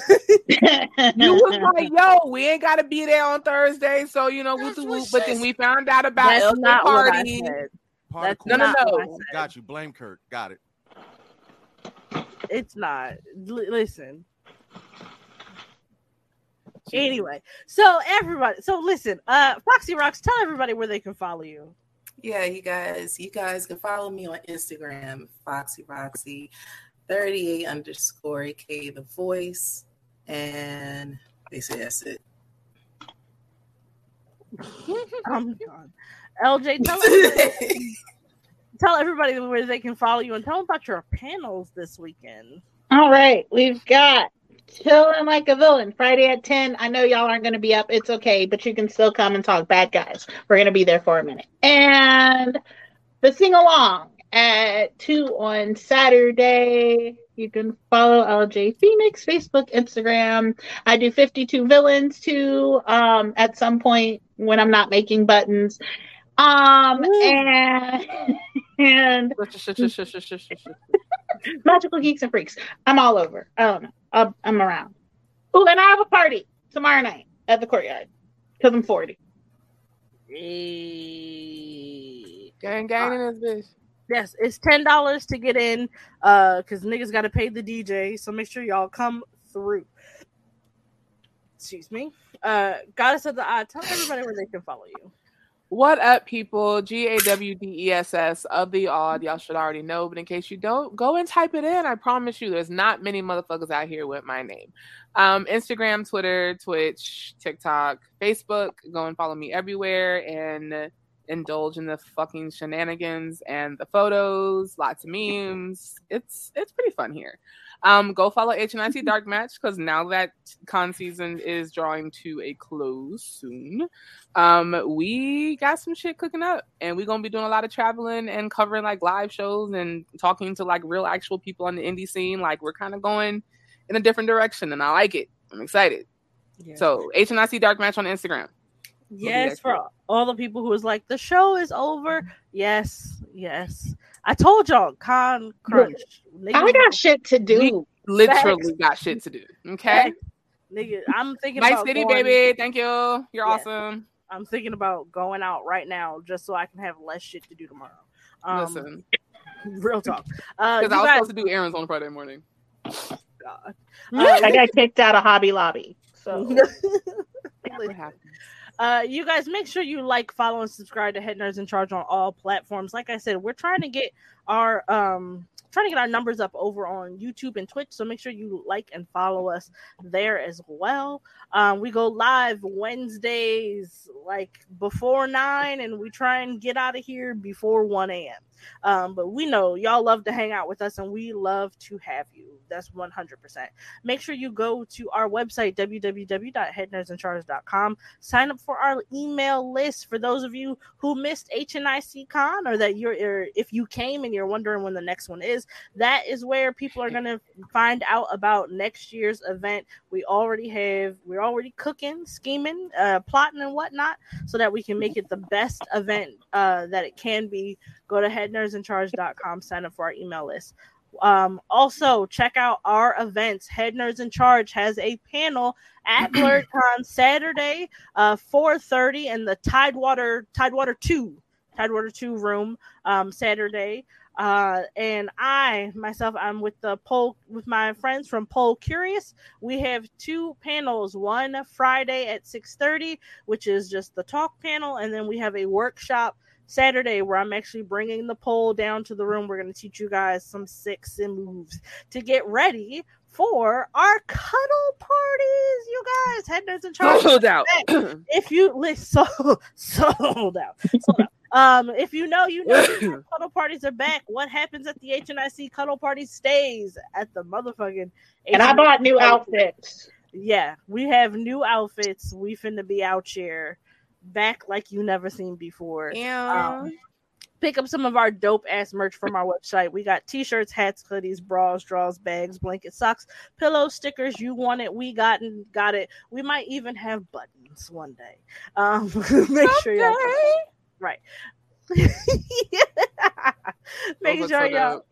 was like, yo, we ain't gotta be there on Thursday, so you know, whoop de whoop. But then we found out about That's Elsa not what I party. said. Particle. No, no, no. what I said. Got you. Blame Kurt. Got it. It's not. L- listen. Anyway, so everybody, so listen, uh, Foxy Roxy, tell everybody where they can follow you. Yeah, you guys, you guys can follow me on Instagram, Foxy Roxy, 38 underscore AK the voice. And They say that's it. I'm done. LJ, tell everybody, tell everybody where they can follow you and tell them about your panels this weekend. All right, we've got Chilling Like a Villain Friday at 10. I know y'all aren't going to be up. It's okay, but you can still come and talk bad guys. We're going to be there for a minute. And the sing along at 2 on Saturday. You can follow LJ Phoenix, Facebook, Instagram. I do 52 villains too um, at some point when I'm not making buttons. Um, and, and Magical Geeks and Freaks. I'm all over. I don't know. I'm, I'm around. Oh, and I have a party tomorrow night at the courtyard because I'm 40. Gang, gang in this bitch. Yes, it's ten dollars to get in, uh, because niggas got to pay the DJ. So make sure y'all come through. Excuse me. Uh, goddess of the odd. Tell everybody where they can follow you. What up, people? G A W D E S S of the odd. Y'all should already know, but in case you don't, go and type it in. I promise you, there's not many motherfuckers out here with my name. Um, Instagram, Twitter, Twitch, TikTok, Facebook. Go and follow me everywhere and indulge in the fucking shenanigans and the photos. Lots of memes. It's it's pretty fun here. Um, go follow HNIC Dark Match because now that con season is drawing to a close soon, um, we got some shit cooking up, and we're gonna be doing a lot of traveling and covering like live shows and talking to like real actual people on the indie scene. Like we're kind of going in a different direction, and I like it. I'm excited. So HNIC Dark Match on Instagram. Yes, for all the people who was like, the show is over. Yes, yes. I told y'all, con crunch. I got shit to do. We literally got shit to do. Okay. Nigga, I'm thinking Nice about city, going- baby. Thank you. You're Yeah. awesome. I'm thinking about going out right now just so I can have less shit to do tomorrow. Um, Listen, real talk. Uh, because you I was guys- supposed to do errands on Friday morning. God. I got kicked out of Hobby Lobby. So What happened? Uh, you guys make sure you like, follow, and subscribe to Head Nerds in Charge on all platforms. Like I said, we're trying to get our um trying to get our numbers up over on YouTube and Twitch. So make sure you like and follow us there as well. Um, we go live Wednesdays like before nine, and we try and get out of here before one a.m. Um, but we know y'all love to hang out with us, and we love to have you. That's 100%. Make sure you go to our website, www.headnerdsincharge.com. Sign up for our email list for those of you who missed HNIC Con or that you're, if you came and you're wondering when the next one is. That is where people are going to find out about next year's event. We already have, we're already cooking, scheming, uh, plotting, and whatnot so that we can make it the best event uh, that it can be. Go to headnerdsincharge.com, sign up for our email list. Um, also, check out our events. Head Nerds in Charge has a panel at BlurredCon Saturday, uh, 4:30 in the Tidewater Tidewater Two Tidewater Two room um, Saturday. Uh, and I myself, I'm with the pole with my friends from Pole Curious. We have two panels. One Friday at 6:30, which is just the talk panel, and then we have a workshop Saturday where I'm actually bringing the pole down to the room. We're going to teach you guys some sexy moves to get ready for our cuddle parties. You guys, head nerds in charge. Sold out. if you listen, so sold out. Sold out. Um, if you know, you know, cuddle parties are back. What happens at the HNIC cuddle party stays at the motherfucking. And I bought new outfits. Yeah, we have new outfits. We finna be out here, back like you never seen before. Yeah. Um, pick up some of our dope ass merch from our website. We got t-shirts, hats, hoodies, bras, draws, bags, blankets, socks, pillows, stickers. You want it, we got it, got it. We might even have buttons one day. Um, make sure y'all right. Make sure y'all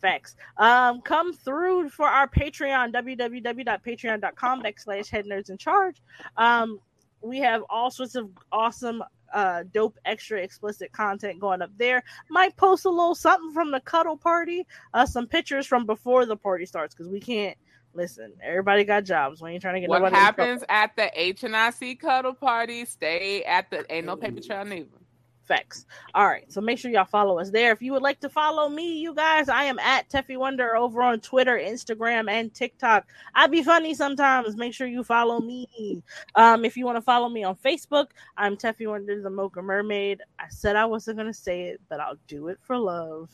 facts. Um, come through for our Patreon, www.patreon.com backslash head nerds in charge. Um, we have all sorts of awesome uh dope extra explicit content going up there might post a little something from the cuddle party uh some pictures from before the party starts because we can't listen everybody got jobs we ain't trying to get What nobody in happens at the HNIC cuddle party? Stay at the ain't no paper trail neither. Facts. All right. So make sure y'all follow us there. If you would like to follow me, you guys, I am at Teffy Wonder over on Twitter, Instagram, and TikTok. I be funny sometimes. Make sure you follow me. Um, if you want to follow me on Facebook, I'm Teffy Wonder, the Mocha Mermaid. I said I wasn't gonna say it, but I'll do it for love.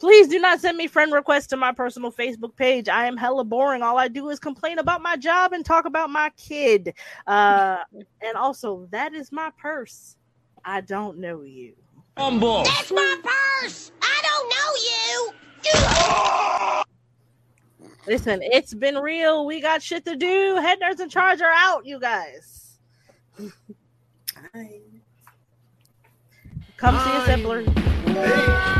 Please do not send me friend requests to my personal Facebook page. I am hella boring. All I do is complain about my job and talk about my kid. Uh, and also, that is my purse. I don't know you. Humble. That's my purse. I don't know you. Listen, it's been real. We got shit to do. Head nerds in charge are out, you guys. Come see us at Blur.